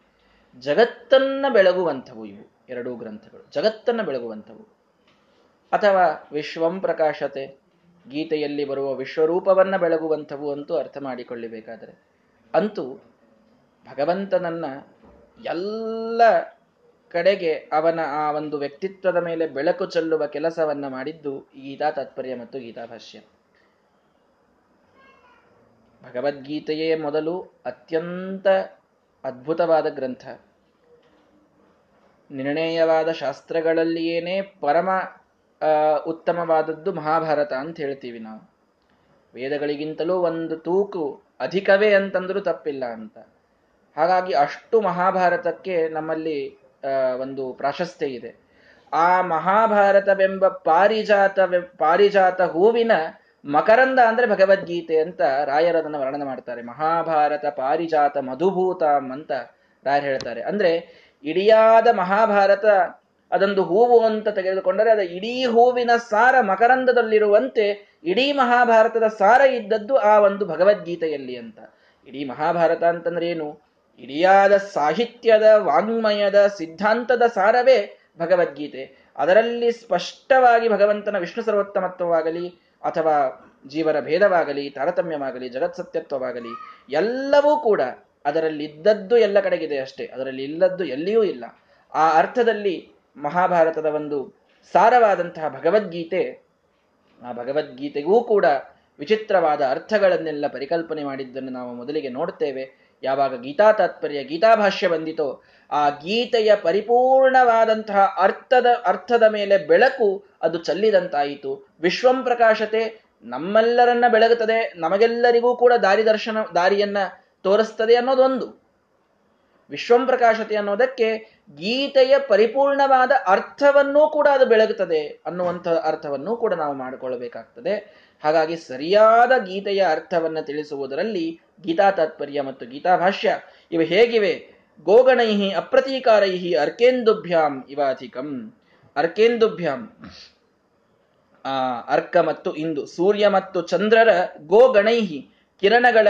ಜಗತ್ತನ್ನ ಬೆಳಗುವಂಥವು ಇವು, ಎರಡೂ ಗ್ರಂಥಗಳು. ಜಗತ್ತನ್ನ ಬೆಳಗುವಂಥವು. ಅಥವಾ ವಿಶ್ವಂ ಪ್ರಕಾಶತೆ, ಗೀತೆಯಲ್ಲಿ ಬರುವ ವಿಶ್ವರೂಪವನ್ನ ಬೆಳಗುವಂಥವು ಅಂತೂ ಅರ್ಥ ಮಾಡಿಕೊಳ್ಳಬೇಕಾದರೆ, ಅಂತೂ ಭಗವಂತನನ್ನ ಎಲ್ಲ ಕಡೆಗೆ ಅವನ ಆ ಒಂದು ವ್ಯಕ್ತಿತ್ವದ ಮೇಲೆ ಬೆಳಕು ಚೆಲ್ಲುವ ಕೆಲಸವನ್ನ ಮಾಡಿದ್ದು ಗೀತಾ ತಾತ್ಪರ್ಯ ಮತ್ತು ಗೀತಾ ಭಾಷ್ಯ. ಭಗವದ್ಗೀತೆಯೇ ಮೊದಲು ಅತ್ಯಂತ ಅದ್ಭುತವಾದ ಗ್ರಂಥ. ನಿರ್ಣಯವಾದ ಶಾಸ್ತ್ರಗಳಲ್ಲಿಯೇನೇ ಪರಮ ಉತ್ತಮವಾದದ್ದು ಮಹಾಭಾರತ ಅಂತ ಹೇಳ್ತೀವಿ ನಾವು. ವೇದಗಳಿಗಿಂತಲೂ ಒಂದು ತೂಕು ಅಧಿಕವೇ ಅಂತಂದ್ರೂ ತಪ್ಪಿಲ್ಲ ಅಂತ. ಹಾಗಾಗಿ ಅಷ್ಟು ಮಹಾಭಾರತಕ್ಕೆ ನಮ್ಮಲ್ಲಿ ಒಂದು ಪ್ರಾಶಸ್ತ್ಯ ಇದೆ. ಆ ಮಹಾಭಾರತವೆಂಬ ಪಾರಿಜಾತ ಪಾರಿಜಾತ ಹೂವಿನ ಮಕರಂದ ಅಂದ್ರೆ ಭಗವದ್ಗೀತೆ ಅಂತ ರಾಯರು ಅದನ್ನು ವರ್ಣನೆ ಮಾಡ್ತಾರೆ. ಮಹಾಭಾರತ ಪಾರಿಜಾತ ಮಧುಭೂತಂ ಅಂತ ರಾಯರು ಹೇಳ್ತಾರೆ. ಅಂದ್ರೆ ಇಡಿಯಾದ ಮಹಾಭಾರತ ಅದೊಂದು ಹೂವು ಅಂತ ತೆಗೆದುಕೊಂಡರೆ ಅದು ಇಡೀ ಹೂವಿನ ಸಾರ ಮಕರಂದದಲ್ಲಿರುವಂತೆ ಇಡೀ ಮಹಾಭಾರತದ ಸಾರ ಇದ್ದದ್ದು ಆ ಒಂದು ಭಗವದ್ಗೀತೆಯಲ್ಲಿ ಅಂತ. ಇಡೀ ಮಹಾಭಾರತ ಅಂತಂದ್ರೆ ಏನು? ಇಡಿಯಾದ ಸಾಹಿತ್ಯದ ವಾಂಗ್ಮಯದ ಸಿದ್ಧಾಂತದ ಸಾರವೇ ಭಗವದ್ಗೀತೆ. ಅದರಲ್ಲಿ ಸ್ಪಷ್ಟವಾಗಿ ಭಗವಂತನ ವಿಷ್ಣು ಸರ್ವೋತ್ತಮತ್ವವಾಗಲಿ ಅಥವಾ ಜೀವರ ಭೇದವಾಗಲಿ, ತಾರತಮ್ಯವಾಗಲಿ ಜಗತ್ಸತ್ಯತ್ವವಾಗಲಿ ಎಲ್ಲವೂ ಕೂಡ ಅದರಲ್ಲಿದ್ದದ್ದು ಎಲ್ಲ ಕಡೆಗಿದೆ ಅಷ್ಟೇ. ಅದರಲ್ಲಿ ಇಲ್ಲದ್ದು ಎಲ್ಲಿಯೂ ಇಲ್ಲ. ಆ ಅರ್ಥದಲ್ಲಿ ಮಹಾಭಾರತದ ಒಂದು ಸಾರವಾದಂತಹ ಭಗವದ್ಗೀತೆ, ಆ ಭಗವದ್ಗೀತೆಗೂ ಕೂಡ ವಿಚಿತ್ರವಾದ ಅರ್ಥಗಳನ್ನೆಲ್ಲ ಪರಿಕಲ್ಪನೆ ಮಾಡಿದ್ದನ್ನು ನಾವು ಮೊದಲಿಗೆ ನೋಡ್ತೇವೆ. ಯಾವಾಗ ಗೀತಾ ತಾತ್ಪರ್ಯ ಗೀತಾಭಾಷ್ಯ ಬಂದಿತೋ, ಆ ಗೀತೆಯ ಪರಿಪೂರ್ಣವಾದಂತಹ ಅರ್ಥದ ಅರ್ಥದ ಮೇಲೆ ಬೆಳಕು ಅದು ಚಲ್ಲಿದಂತಾಯಿತು. ವಿಶ್ವಂ ಪ್ರಕಾಶತೆ ನಮ್ಮೆಲ್ಲರನ್ನ ಬೆಳಗುತ್ತದೆ, ನಮಗೆಲ್ಲರಿಗೂ ಕೂಡ ದಾರಿ ದರ್ಶನ, ದಾರಿಯನ್ನ ತೋರಿಸ್ತದೆ ಅನ್ನೋದೊಂದು. ವಿಶ್ವಂ ಪ್ರಕಾಶತೆ ಅನ್ನೋದಕ್ಕೆ ಗೀತೆಯ ಪರಿಪೂರ್ಣವಾದ ಅರ್ಥವನ್ನೂ ಕೂಡ ಅದು ಬೆಳಗುತ್ತದೆ ಅನ್ನುವಂಥ ಅರ್ಥವನ್ನೂ ಕೂಡ ನಾವು ಮಾಡಿಕೊಳ್ಳಬೇಕಾಗ್ತದೆ. ಹಾಗಾಗಿ ಸರಿಯಾದ ಗೀತೆಯ ಅರ್ಥವನ್ನು ತಿಳಿಸುವುದರಲ್ಲಿ ಗೀತಾ ತಾತ್ಪರ್ಯ ಮತ್ತು ಗೀತಾ ಭಾಷ್ಯ ಇವು ಹೇಗಿವೆ? ಗೋಗಣೈಹಿ ಅಪ್ರತೀಕಾರೈಹಿ ಅರ್ಕೇಂದುಭ್ಯಾಂ ಇವಾಧಿಕಂ. ಅರ್ಕೇಂದುಭ್ಯಾಂ. ಆ, ಅರ್ಕ ಮತ್ತು ಇಂದು. ಸೂರ್ಯ ಮತ್ತು ಚಂದ್ರರ ಗೋಗಣೈಹಿ ಕಿರಣಗಳ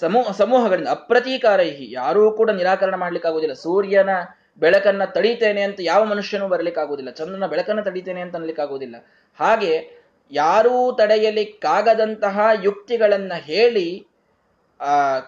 ಸಮೂಹ ಸಮೂಹಗಳಿಂದ ಅಪ್ರತೀಕಾರೈಹಿ. ಯಾರೂ ಕೂಡ ನಿರಾಕರಣ ಮಾಡ್ಲಿಕ್ಕಾಗುವುದಿಲ್ಲ. ಸೂರ್ಯನ ಬೆಳಕನ್ನ ತಡೀತೇನೆ ಅಂತ ಯಾವ ಮನುಷ್ಯನೂ ಬರಲಿಕ್ಕಾಗುವುದಿಲ್ಲ. ಚಂದ್ರನ ಬೆಳಕನ್ನ ತಡೀತೇನೆ ಅಂತ ಅನ್ಲಿಕ್ಕಾಗುವುದಿಲ್ಲ ಹಾಗೆ ಯಾರೂ ತಡೆಯಲಿಕ್ಕಾಗದಂತಹ ಯುಕ್ತಿಗಳನ್ನ ಹೇಳಿ, ಆ,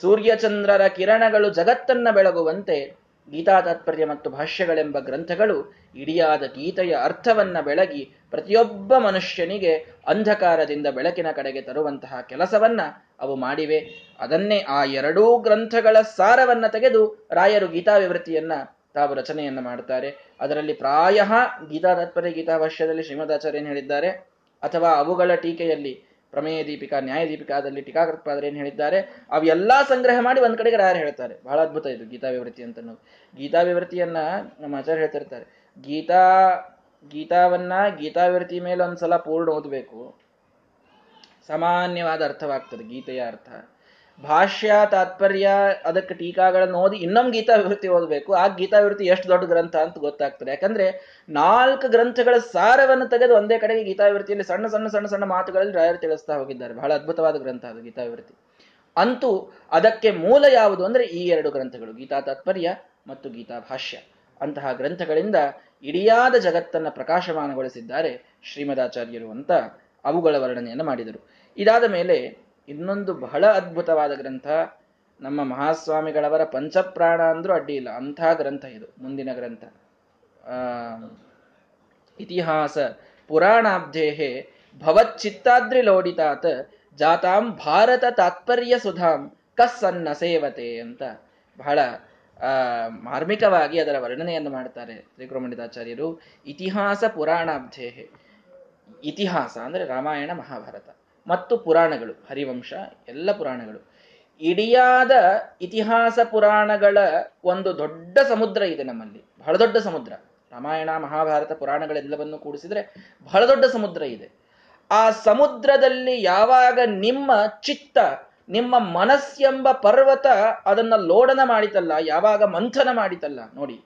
ಸೂರ್ಯಚಂದ್ರರ ಕಿರಣಗಳು ಜಗತ್ತನ್ನ ಬೆಳಗುವಂತೆ ಗೀತಾ ತಾತ್ಪರ್ಯ ಮತ್ತು ಭಾಷ್ಯಗಳೆಂಬ ಗ್ರಂಥಗಳು ಇಡಿಯಾದ ಗೀತೆಯ ಅರ್ಥವನ್ನ ಬೆಳಗಿ ಪ್ರತಿಯೊಬ್ಬ ಮನುಷ್ಯನಿಗೆ ಅಂಧಕಾರದಿಂದ ಬೆಳಕಿನ ಕಡೆಗೆ ತರುವಂತಹ ಕೆಲಸವನ್ನ ಅವು ಮಾಡಿವೆ. ಅದನ್ನೇ ಆ ಎರಡೂ ಗ್ರಂಥಗಳ ಸಾರವನ್ನ ತೆಗೆದು ರಾಯರು ಗೀತಾ ವಿವೃತ್ತಿಯನ್ನ ತಾವು ರಚನೆಯನ್ನ ಮಾಡ್ತಾರೆ. ಅದರಲ್ಲಿ ಪ್ರಾಯ ಗೀತಾ ತಾತ್ಪರ್ಯ ಗೀತಾ ಭಾಷ್ಯದಲ್ಲಿ ಶ್ರೀಮದಾಚಾರ್ಯ ಹೇಳಿದ್ದಾರೆ. ಅಥವಾ ಅವುಗಳ ಟೀಕೆಯಲ್ಲಿ ಪ್ರಮೇಯ ದೀಪಿಕಾ, ನ್ಯಾಯ ದೀಪಿಕಾದಲ್ಲಿ ಟೀಕಾಕೃತ್ಪಾದ್ರೆ ಏನು ಹೇಳಿದ್ದಾರೆ. ಅವೆಲ್ಲಾ ಸಂಗ್ರಹ ಮಾಡಿ ಒಂದ್ ಕಡೆಗೆ ರಾಯರು ಹೇಳ್ತಾರೆ. ಬಹಳ ಅದ್ಭುತ ಇದು ಗೀತಾ ವಿವೃತ್ತಿ ಅಂತ ಗೀತಾ ವಿವೃತ್ತಿಯನ್ನ ನಮ್ಮ ಆಚಾರ್ಯ ಹೇಳ್ತಿರ್ತಾರೆ. ಗೀತಾ, ಗೀತಾವನ್ನ ಗೀತಾ ವಿವೃತ್ತಿ ಮೇಲೆ ಒಂದ್ಸಲ ಪೂರ್ಣ ಓದಬೇಕು. ಸಾಮಾನ್ಯವಾದ ಅರ್ಥವಾಗ್ತದೆ ಗೀತೆಯ ಅರ್ಥ. ಭಾಷ್ಯ, ತಾತ್ಪರ್ಯ, ಅದಕ್ಕೆ ಟೀಕಾಗಳನ್ನು ಓದಿ ಇನ್ನೊಂದು ಗೀತಾ ವಿವೃತ್ತಿ ಓದಬೇಕು. ಆ ಗೀತಾ ವಿವೃತ್ತಿ ಎಷ್ಟು ದೊಡ್ಡ ಗ್ರಂಥ ಅಂತ ಗೊತ್ತಾಗ್ತದೆ. ಯಾಕಂದ್ರೆ ನಾಲ್ಕು ಗ್ರಂಥಗಳ ಸಾರವನ್ನು ತೆಗೆದು ಒಂದೇ ಕಡೆಗೆ ಗೀತಾ ವಿವೃತ್ತಿಯಲ್ಲಿ ಸಣ್ಣ ಸಣ್ಣ ಸಣ್ಣ ಸಣ್ಣ ಮಾತುಗಳಲ್ಲಿ ರಾಯರು ತಿಳಿಸ್ತಾ ಹೋಗಿದ್ದಾರೆ. ಬಹಳ ಅದ್ಭುತವಾದ ಗ್ರಂಥ ಅದು ಗೀತಾ ವಿವೃತ್ತಿ ಅಂತೂ ಅದಕ್ಕೆ ಮೂಲ ಯಾವುದು ಅಂದ್ರೆ ಈ ಎರಡು ಗ್ರಂಥಗಳು, ಗೀತಾ ತಾತ್ಪರ್ಯ ಮತ್ತು ಗೀತಾ ಭಾಷ್ಯ. ಅಂತಹ ಗ್ರಂಥಗಳಿಂದ ಇಡಿಯಾದ ಜಗತ್ತನ್ನ ಪ್ರಕಾಶಮಾನಗೊಳಿಸಿದ್ದಾರೆ ಶ್ರೀಮದಾಚಾರ್ಯರು ಅಂತ ಅವುಗಳ ವರ್ಣನೆಯನ್ನು ಮಾಡಿದರು. ಇದಾದ ಮೇಲೆ ಇನ್ನೊಂದು ಬಹಳ ಅದ್ಭುತವಾದ ಗ್ರಂಥ. ನಮ್ಮ ಮಹಾಸ್ವಾಮಿಗಳವರ ಪಂಚಪ್ರಾಣ ಅಂದ್ರೂ ಅಡ್ಡಿ ಇಲ್ಲ. ಅಂಥ ಗ್ರಂಥ ಇದು, ಮುಂದಿನ ಗ್ರಂಥ. ಇತಿಹಾಸ. ಪುರಾಣಾಬ್ಧೇಹೆ ಭವಚ್ಚಿತ್ತಾದ್ರಿ ಲೋಡಿತಾತ್, ಜಾತಾಂ ಭಾರತ ತಾತ್ಪರ್ಯ ಸುಧಾಂ, ಕಸ್ಸನ್ನ ಸೇವತೆ ಅಂತ. ಬಹಳ ಮಾರ್ಮಿಕವಾಗಿ ಅದರ ವರ್ಣನೆಯನ್ನು ಮಾಡ್ತಾರೆ ತ್ರಿಕುರಮಂಡಿತಾಚಾರ್ಯರು ಇತಿಹಾಸ ಪುರಾಣಾಬ್ಧೇಹೆ. ಇತಿಹಾಸ ಅಂದ್ರೆ ರಾಮಾಯಣ, ಮಹಾಭಾರತ. ಮತ್ತು ಪುರಾಣಗಳು, ಹರಿವಂಶ, ಎಲ್ಲ ಪುರಾಣಗಳು. ಇಡಿಯಾದ ಇತಿಹಾಸ ಪುರಾಣಗಳ ಒಂದು ದೊಡ್ಡ ಸಮುದ್ರ ಇದೆ ನಮ್ಮಲ್ಲಿ. ಬಹಳ ದೊಡ್ಡ ಸಮುದ್ರ. ರಾಮಾಯಣ, ಮಹಾಭಾರತ ಪುರಾಣಗಳೆಲ್ಲವನ್ನು ಕೂಡಿಸಿದ್ರೆ ಬಹಳ ದೊಡ್ಡ ಸಮುದ್ರ ಇದೆ. ಆ ಸಮುದ್ರದಲ್ಲಿ ಯಾವಾಗ ನಿಮ್ಮ ಚಿತ್ತ, ನಿಮ್ಮ ಮನಸ್ಸೆಂಬ ಪರ್ವತ ಅದನ್ನ ಲೋಡನ ಮಾಡಿತಲ್ಲ, ಯಾವಾಗ ಮಂಥನ ಮಾಡಿತಲ್ಲ, ನೋಡಿ.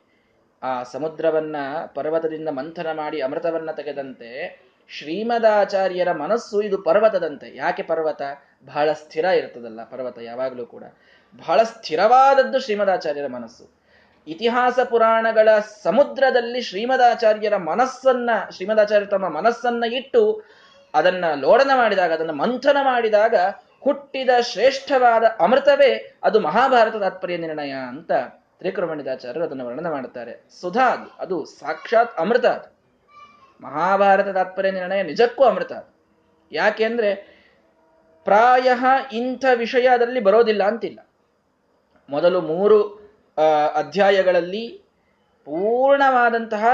ಆ ಸಮುದ್ರವನ್ನ ಪರ್ವತದಿಂದ ಮಂಥನ ಮಾಡಿ ಅಮೃತವನ್ನ ತೆಗೆದಂತೆ ಶ್ರೀಮದಾಚಾರ್ಯರ ಮನಸ್ಸು ಇದು ಪರ್ವತದಂತೆ. ಯಾಕೆ ಪರ್ವತ? ಬಹಳ ಸ್ಥಿರ ಇರ್ತದಲ್ಲ ಪರ್ವತ ಯಾವಾಗಲೂ ಕೂಡ. ಬಹಳ ಸ್ಥಿರವಾದದ್ದು ಶ್ರೀಮದಾಚಾರ್ಯರ ಮನಸ್ಸು. ಇತಿಹಾಸ ಪುರಾಣಗಳ ಸಮುದ್ರದಲ್ಲಿ ಶ್ರೀಮದಾಚಾರ್ಯರ ಮನಸ್ಸನ್ನ ಶ್ರೀಮದಾಚಾರ್ಯ ತಮ್ಮ ಮನಸ್ಸನ್ನ ಇಟ್ಟು ಅದನ್ನ ಲೋಡನ ಮಾಡಿದಾಗ, ಅದನ್ನ ಮಂಥನ ಮಾಡಿದಾಗ ಹುಟ್ಟಿದ ಶ್ರೇಷ್ಠವಾದ ಅಮೃತವೇ ಅದು ಮಹಾಭಾರತ ತಾತ್ಪರ್ಯ ನಿರ್ಣಯ ಅಂತ ತ್ರಿಕೃಮಣಿದಾಚಾರ್ಯರು ಅದನ್ನು ವರ್ಣನೆ ಮಾಡುತ್ತಾರೆ. ಸುಧಾ ಅದು ಅದು ಸಾಕ್ಷಾತ್ ಅಮೃತ ಅದು. ಮಹಾಭಾರತ ತಾತ್ಪರ್ಯ ನಿರ್ಣಯ ನಿಜಕ್ಕೂ ಅಮೃತ ಯಾಕೆಂದ್ರೆ ಪ್ರಾಯ ಇಂಥ ವಿಷಯ ಅದರಲ್ಲಿ ಬರೋದಿಲ್ಲ ಅಂತಿಲ್ಲ. ಮೊದಲು ಮೂರು ಅಧ್ಯಾಯಗಳಲ್ಲಿ ಪೂರ್ಣವಾದಂತಹ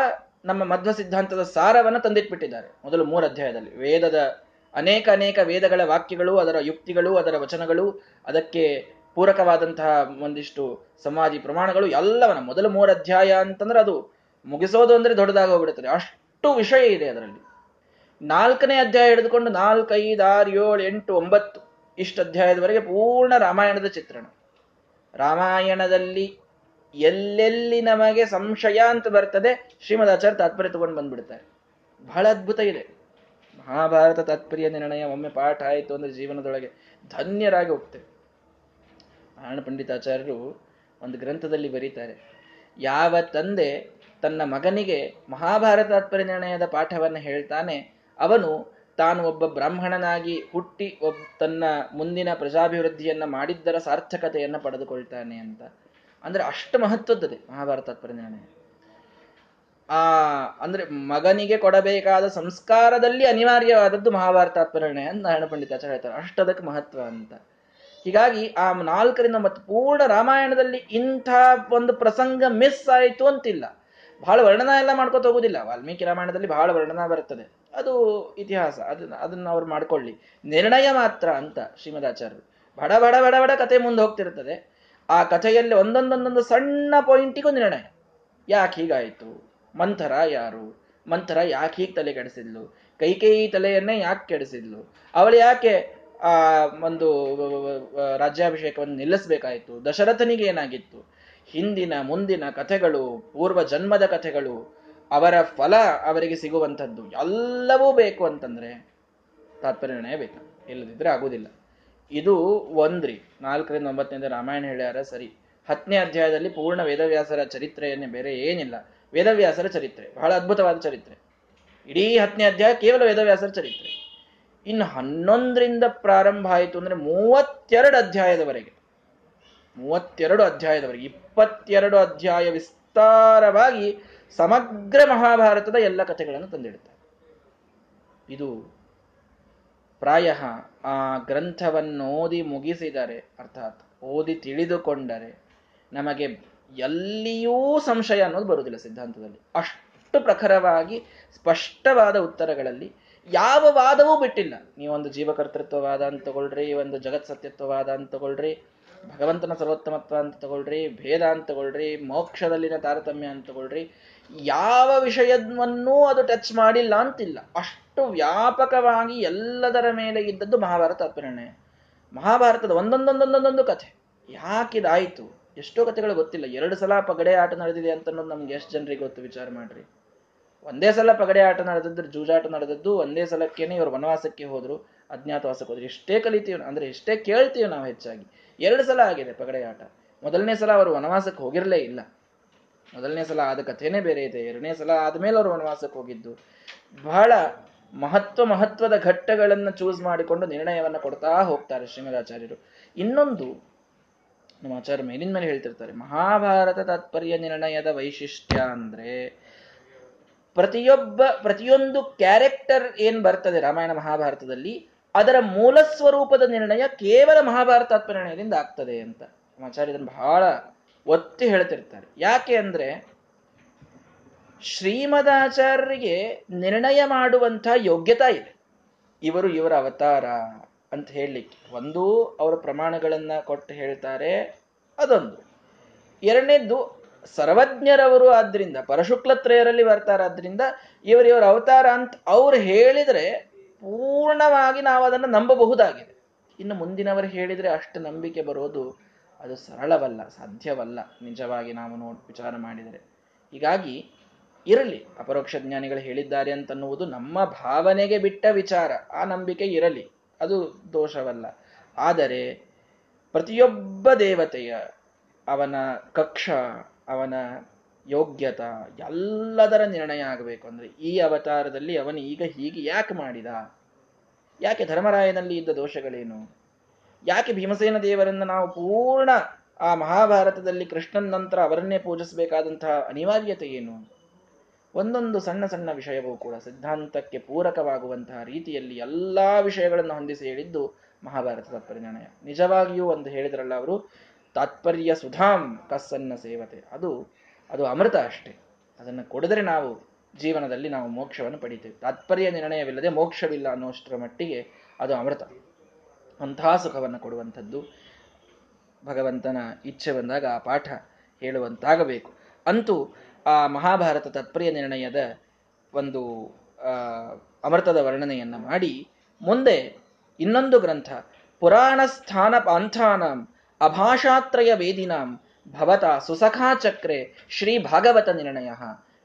ನಮ್ಮ ಮಧ್ವ ಸಿದ್ಧಾಂತದ ಸಾರವನ್ನು ತಂದಿಟ್ಬಿಟ್ಟಿದ್ದಾರೆ. ಮೊದಲು ಮೂರು ಅಧ್ಯಾಯದಲ್ಲಿ ವೇದದ ಅನೇಕ ಅನೇಕ ವೇದಗಳ ವಾಕ್ಯಗಳು, ಅದರ ಯುಕ್ತಿಗಳು, ಅದರ ವಚನಗಳು, ಅದಕ್ಕೆ ಪೂರಕವಾದಂತಹ ಒಂದಿಷ್ಟು ಸಮಾಧಿ ಪ್ರಮಾಣಗಳು ಎಲ್ಲವನ್ನ ಮೊದಲು ಮೂರು ಅಧ್ಯಾಯ ಅಂತಂದ್ರೆ ಅದು ಮುಗಿಸೋದು ಅಂದ್ರೆ ದೊಡ್ಡದಾಗಿ ಹೋಗ್ಬಿಡುತ್ತದೆ. ಅಷ್ಟು ಅಷ್ಟು ವಿಷಯ ಇದೆ ಅದರಲ್ಲಿ. ನಾಲ್ಕನೇ ಅಧ್ಯಾಯ ಹಿಡಿದುಕೊಂಡು ನಾಲ್ಕೈದು ಆರು ಏಳು ಎಂಟು ಒಂಬತ್ತು ಇಷ್ಟು ಅಧ್ಯಾಯದವರೆಗೆ ಪೂರ್ಣ ರಾಮಾಯಣದ ಚಿತ್ರಣ. ರಾಮಾಯಣದಲ್ಲಿ ಎಲ್ಲೆಲ್ಲಿ ನಮಗೆ ಸಂಶಯ ಅಂತ ಬರ್ತದೆ, ಶ್ರೀಮದ್ ಆಚಾರ್ಯ ತಾತ್ಪರ್ಯ ತಗೊಂಡು ಬಂದ್ಬಿಡ್ತಾರೆ. ಬಹಳ ಅದ್ಭುತ ಇದೆ. ಮಹಾಭಾರತ ತಾತ್ಪರ್ಯ ನಿರ್ಣಯ, ಒಮ್ಮೆ ಪಾಠ ಆಯಿತು ಅಂದ್ರೆ ಜೀವನದೊಳಗೆ ಧನ್ಯರಾಗಿ ಹೋಗ್ತೇವೆ. ನಾರಾಯಣ ಪಂಡಿತಾಚಾರ್ಯರು ಒಂದು ಗ್ರಂಥದಲ್ಲಿ ಬರೀತಾರೆ, ಯಾವ ತಂದೆ ತನ್ನ ಮಗನಿಗೆ ಮಹಾಭಾರತ ಪರಿನಿರ್ಣಯದ ನಿರ್ಣಯದ ಪಾಠವನ್ನು ಹೇಳ್ತಾನೆ. ಅವನು ತಾನು ಒಬ್ಬ ಬ್ರಾಹ್ಮಣನಾಗಿ ಹುಟ್ಟಿ ಒಬ್ ತನ್ನ ಮುಂದಿನ ಪ್ರಜಾಭಿವೃದ್ಧಿಯನ್ನ ಮಾಡಿದ್ದರ ಸಾರ್ಥಕತೆಯನ್ನು ಪಡೆದುಕೊಳ್ತಾನೆ ಅಂತ. ಅಂದ್ರೆ ಅಷ್ಟು ಮಹತ್ವದ್ದದೆ ಮಹಾಭಾರತ ಪರಿನಿರ್ಣಯ ಆ, ಅಂದ್ರೆ ಮಗನಿಗೆ ಕೊಡಬೇಕಾದ ಸಂಸ್ಕಾರದಲ್ಲಿ ಅನಿವಾರ್ಯವಾದದ್ದು ಮಹಾಭಾರತ ಪರಿಣಯ ನಿರ್ಣಯ ಅಂತ ನಾರಾಯಣ ಪಂಡಿತಾಚಾರ್ಯ ಹೇಳ್ತಾರೆ. ಅಷ್ಟದಕ್ಕೆ ಮಹತ್ವ ಅಂತ. ಹೀಗಾಗಿ ಆ ನಾಲ್ಕರಿಂದ ಮತ್ತು ಪೂರ್ಣ ರಾಮಾಯಣದಲ್ಲಿ ಇಂಥ ಒಂದು ಪ್ರಸಂಗ ಮಿಸ್ ಆಯಿತು ಅಂತಿಲ್ಲ. ಬಹಳ ವರ್ಣನ ಎಲ್ಲ ಮಾಡ್ಕೋತ ಹೋಗುದಿಲ್ಲ. ವಾಲ್ಮೀಕಿ ರಾಮಾಯಣದಲ್ಲಿ ಬಹಳ ವರ್ಣನ ಬರುತ್ತದೆ. ಅದು ಇತಿಹಾಸ. ಅದನ್ನ ಅದನ್ನ ಅವ್ರು ಮಾಡ್ಕೊಳ್ಳಿ. ನಿರ್ಣಯ ಮಾತ್ರ ಅಂತ ಶ್ರೀಮದಾಚಾರ್ಯರು. ಬಡ ಬಡ ಬಡ ಬಡ ಕತೆ ಮುಂದೆ ಹೋಗ್ತಿರ್ತದೆ. ಆ ಕಥೆಯಲ್ಲಿ ಒಂದೊಂದೊಂದೊಂದು ಸಣ್ಣ ಪಾಯಿಂಟಿಗೂ ನಿರ್ಣಯ. ಯಾಕೆ ಹೀಗಾಯಿತು? ಮಂಥರ ಯಾರು? ಮಂಥರ ಯಾಕೆ ಹೀಗೆ ತಲೆ ಕೆಡಿಸಿದ್ಲು? ಕೈಕೇಯಿ ತಲೆಯನ್ನೇ ಯಾಕೆ ಕೆಡಿಸಿದ್ಲು? ಅವಳು ಯಾಕೆ ಆ ಒಂದು ರಾಜ್ಯಾಭಿಷೇಕವನ್ನು ನಿಲ್ಲಿಸಬೇಕಾಯಿತು? ದಶರಥನಿಗೆ ಏನಾಗಿತ್ತು? ಹಿಂದಿನ ಮುಂದಿನ ಕಥೆಗಳು, ಪೂರ್ವ ಜನ್ಮದ ಕಥೆಗಳು, ಅವರ ಫಲ ಅವರಿಗೆ ಸಿಗುವಂಥದ್ದು ಎಲ್ಲವೂ ಬೇಕು ಅಂತಂದ್ರೆ ತಾತ್ಪರ್ಯ ಬೇಕು. ಇಲ್ಲದಿದ್ರೆ ಆಗುವುದಿಲ್ಲ. ಇದು ಒಂದ್ರಿ. ನಾಲ್ಕರಿಂದ ಒಂಬತ್ತನಿಂದ ರಾಮಾಯಣ ಹೇಳ್ಯಾರ, ಸರಿ. ಹತ್ತನೇ ಅಧ್ಯಾಯದಲ್ಲಿ ಪೂರ್ಣ ವೇದವ್ಯಾಸರ ಚರಿತ್ರೆಯನ್ನೇ ಬೇರೆ ಏನಿಲ್ಲ. ವೇದವ್ಯಾಸರ ಚರಿತ್ರೆ, ಬಹಳ ಅದ್ಭುತವಾದ ಚರಿತ್ರೆ. ಇಡೀ ಹತ್ತನೇ ಅಧ್ಯಾಯ ಕೇವಲ ವೇದವ್ಯಾಸರ ಚರಿತ್ರೆ. ಇನ್ನು ಹನ್ನೊಂದರಿಂದ ಪ್ರಾರಂಭ ಆಯಿತು ಅಂದ್ರೆ ಮೂವತ್ತೆರಡು ಅಧ್ಯಾಯದವರೆಗೆ. ಮೂವತ್ತೆರಡು ಅಧ್ಯಾಯದವರೆಗೆ ಇಪ್ಪತ್ತೆರಡು ಅಧ್ಯಾಯ ವಿಸ್ತಾರವಾಗಿ ಸಮಗ್ರ ಮಹಾಭಾರತದ ಎಲ್ಲ ಕಥೆಗಳನ್ನು ತಂದಿಡುತ್ತಾರೆ. ಇದು ಪ್ರಾಯ ಆ ಗ್ರಂಥವನ್ನು ಓದಿ ಮುಗಿಸಿದರೆ, ಅರ್ಥಾತ್ ಓದಿ ತಿಳಿದುಕೊಂಡರೆ ನಮಗೆ ಎಲ್ಲಿಯೂ ಸಂಶಯ ಅನ್ನೋದು ಬರುವುದಿಲ್ಲ ಸಿದ್ಧಾಂತದಲ್ಲಿ. ಅಷ್ಟು ಪ್ರಖರವಾಗಿ ಸ್ಪಷ್ಟವಾದ ಉತ್ತರಗಳಲ್ಲಿ ಯಾವ ವಾದವೂ ಬಿಟ್ಟಿಲ್ಲ. ನೀವೊಂದು ಜೀವಕರ್ತೃತ್ವವಾದ ಅಂತ ತಗೊಳ್ರಿ, ಒಂದು ಜಗತ್ ಸತ್ಯತ್ವವಾದ ಅಂತ ತಗೊಳ್ರಿ ಭಗವಂತನ ಸರ್ವೋತ್ತಮತ್ವ ಅಂತ ತಗೊಳ್ರಿ, ಭೇದ ಅಂತ ತಗೊಳ್ರಿ, ಮೋಕ್ಷದಲ್ಲಿನ ತಾರತಮ್ಯ ಅಂತ ತಗೊಳ್ರಿ, ಯಾವ ವಿಷಯವನ್ನೂ ಅದು ಟಚ್ ಮಾಡಿಲ್ಲ ಅಂತಿಲ್ಲ. ಅಷ್ಟು ವ್ಯಾಪಕವಾಗಿ ಎಲ್ಲದರ ಮೇಲೆ ಇದ್ದದ್ದು ಮಹಾಭಾರತ ಅರ್ಪಣೆ ಮಹಾಭಾರತದ ಒಂದೊಂದೊಂದೊಂದೊಂದೊಂದು ಕಥೆ. ಯಾಕಿದಾಯಿತು? ಎಷ್ಟೋ ಕಥೆಗಳು ಗೊತ್ತಿಲ್ಲ. ಎರಡು ಸಲ ಪಗಡೆ ಆಟ ನಡೆದಿದೆ ಅಂತ ನಮ್ಗೆ ಎಷ್ಟು ಜನರಿಗೆ ಗೊತ್ತು? ವಿಚಾರ ಮಾಡ್ರಿ. ಒಂದೇ ಸಲ ಪಗಡೆ ಆಟ ನಡೆದದ್ದು, ಜೂಜಾಟ ನಡೆದದ್ದು, ಒಂದೇ ಸಲಕ್ಕೇನೆ ಇವರು ವನವಾಸಕ್ಕೆ ಹೋದ್ರು, ಅಜ್ಞಾತವಾಸಕ್ಕೆ ಹೋದ್ರು. ಎಷ್ಟೇ ಕಲಿತೀವಿ ಅಂದ್ರೆ ಎಷ್ಟೇ ಕೇಳ್ತೀವಿ ನಾವು ಹೆಚ್ಚಾಗಿ. ಎರಡು ಸಲ ಆಗಿದೆ ಪಗಡೆ ಆಟ ಮೊದಲನೇ ಸಲ ಅವರು ವನವಾಸಕ್ಕೆ ಹೋಗಿರಲೇ ಇಲ್ಲ. ಮೊದಲನೇ ಸಲ ಆದ ಕಥೆನೇ ಬೇರೆ ಇದೆ. ಎರಡನೇ ಸಲ ಆದ್ಮೇಲೆ ಅವರು ವನವಾಸಕ್ಕೆ ಹೋಗಿದ್ದು. ಬಹಳ ಮಹತ್ವ ಮಹತ್ವದ ಘಟ್ಟಗಳನ್ನು ಚೂಸ್ ಮಾಡಿಕೊಂಡು ನಿರ್ಣಯವನ್ನು ಕೊಡ್ತಾ ಹೋಗ್ತಾರೆ ಶ್ರೀಮದಾಚಾರ್ಯರು. ಇನ್ನೊಂದು ನಮ್ಮ ಆಚಾರ್ಯ ಮೇಲಿನ ಮೇಲೆ ಹೇಳ್ತಿರ್ತಾರೆ, ಮಹಾಭಾರತ ತಾತ್ಪರ್ಯ ನಿರ್ಣಯದ ವೈಶಿಷ್ಟ್ಯ ಅಂದ್ರೆ ಪ್ರತಿಯೊಬ್ಬ, ಪ್ರತಿಯೊಂದು ಕ್ಯಾರೆಕ್ಟರ್ ಏನ್ ಬರ್ತದೆ ರಾಮಾಯಣ ಮಹಾಭಾರತದಲ್ಲಿ ಅದರ ಮೂಲ ಸ್ವರೂಪದ ನಿರ್ಣಯ ಕೇವಲ ಮಹಾಭಾರತ ನಿರ್ಣಯದಿಂದ ಆಗ್ತದೆ ಅಂತ ಆಚಾರ್ಯ ಬಹಳ ಒತ್ತಿ ಹೇಳ್ತಿರ್ತಾರೆ. ಯಾಕೆ ಅಂದ್ರೆ ಶ್ರೀಮದಾಚಾರ್ಯರಿಗೆ ನಿರ್ಣಯ ಮಾಡುವಂಥ ಯೋಗ್ಯತಾ ಇದೆ. ಇವರು ಇವರ ಅವತಾರ ಅಂತ ಹೇಳಲಿಕ್ಕೆ ಒಂದು, ಅವರ ಪ್ರಮಾಣಗಳನ್ನ ಕೊಟ್ಟು ಹೇಳ್ತಾರೆ, ಅದೊಂದು. ಎರಡನೇದ್ದು, ಸರ್ವಜ್ಞರವರು ಆದ್ರಿಂದ ಪರಶುಕ್ಲತ್ರಯರಲ್ಲಿ ಬರ್ತಾರಾದ್ರಿಂದ, ಇವರು ಇವರ ಅವತಾರ ಅಂತ ಅವ್ರು ಹೇಳಿದ್ರೆ ಪೂರ್ಣವಾಗಿ ನಾವು ಅದನ್ನು ನಂಬಬಹುದಾಗಿದೆ. ಇನ್ನು ಮುಂದಿನವರು ಹೇಳಿದರೆ ಅಷ್ಟು ನಂಬಿಕೆ ಬರೋದು ಅದು ಸರಳವಲ್ಲ, ಸಾಧ್ಯವಲ್ಲ. ನಿಜವಾಗಿ ನಾವು ನೋಡ್, ವಿಚಾರ ಮಾಡಿದರೆ. ಹೀಗಾಗಿ ಇರಲಿ, ಅಪರೋಕ್ಷ ಜ್ಞಾನಿಗಳು ಹೇಳಿದ್ದಾರೆ ಅಂತನ್ನುವುದು ನಮ್ಮ ಭಾವನೆಗೆ ಬಿಟ್ಟ ವಿಚಾರ. ಆ ನಂಬಿಕೆ ಇರಲಿ, ಅದು ದೋಷವಲ್ಲ. ಆದರೆ ಪ್ರತಿಯೊಬ್ಬ ದೇವತೆಯ ಅವನ ಕಕ್ಷ, ಅವನ ಯೋಗ್ಯತ, ಎಲ್ಲದರ ನಿರ್ಣಯ ಆಗಬೇಕು. ಅಂದ್ರೆ ಈ ಅವತಾರದಲ್ಲಿ ಅವನು ಈಗ ಹೀಗೆ ಯಾಕೆ ಮಾಡಿದ? ಯಾಕೆ ಧರ್ಮರಾಯನಲ್ಲಿ ಇದ್ದ ದೋಷಗಳೇನು? ಯಾಕೆ ಭೀಮಸೇನ ದೇವರನ್ನು ನಾವು ಪೂರ್ಣ ಆ ಮಹಾಭಾರತದಲ್ಲಿ ಕೃಷ್ಣನ ನಂತರ ಅವರನ್ನೇ ಪೂಜಿಸಬೇಕಾದಂತಹ ಅನಿವಾರ್ಯತೆ ಏನು? ಒಂದೊಂದು ಸಣ್ಣ ಸಣ್ಣ ವಿಷಯವೂ ಕೂಡ ಸಿದ್ಧಾಂತಕ್ಕೆ ಪೂರಕವಾಗುವಂತಹ ರೀತಿಯಲ್ಲಿ ಎಲ್ಲ ವಿಷಯಗಳನ್ನು ಹೊಂದಿಸಿ ಹೇಳಿದ್ದು ಮಹಾಭಾರತದ ಪರಿಣಾಮ ನಿಜವಾಗಿಯೂ ಒಂದು ಹೇಳಿದ್ರಲ್ಲ ಅವರು, ತಾತ್ಪರ್ಯ ಸುಧಾಂ ಕಸ್ಸನ್ನ ಸೇವತೆ. ಅದು ಅದು ಅಮೃತ ಅಷ್ಟೇ. ಅದನ್ನು ಕೊಡಿದ್ರೆ ನಾವು ಜೀವನದಲ್ಲಿ ನಾವು ಮೋಕ್ಷವನ್ನು ಪಡಿತೇವೆ. ತಾತ್ಪರ್ಯ ನಿರ್ಣಯವಿಲ್ಲದೆ ಮೋಕ್ಷವಿಲ್ಲ ಅನ್ನೋಷ್ಟರ ಮಟ್ಟಿಗೆ ಅದು ಅಮೃತ. ಅಂತಹ ಸುಖವನ್ನು ಕೊಡುವಂಥದ್ದು ಭಗವಂತನ ಇಚ್ಛೆ ಬಂದಾಗ ಆ ಪಾಠ ಹೇಳುವಂತಾಗಬೇಕು. ಅಂತೂ ಆ ಮಹಾಭಾರತ ತಾತ್ಪರ್ಯ ನಿರ್ಣಯದ ಒಂದು ಅಮೃತದ ವರ್ಣನೆಯನ್ನು ಮಾಡಿ ಮುಂದೆ ಇನ್ನೊಂದು ಗ್ರಂಥ ಪುರಾಣ ಸ್ಥಾನ ಪಾಂಥಾನಾಂ ಅಭಾಷಾತ್ರಯ ವೇದಿನಾಂ ಭವತ ಸುಸಖಾಚಕ್ರೆ ಶ್ರೀ ಭಾಗವತ ನಿರ್ಣಯ.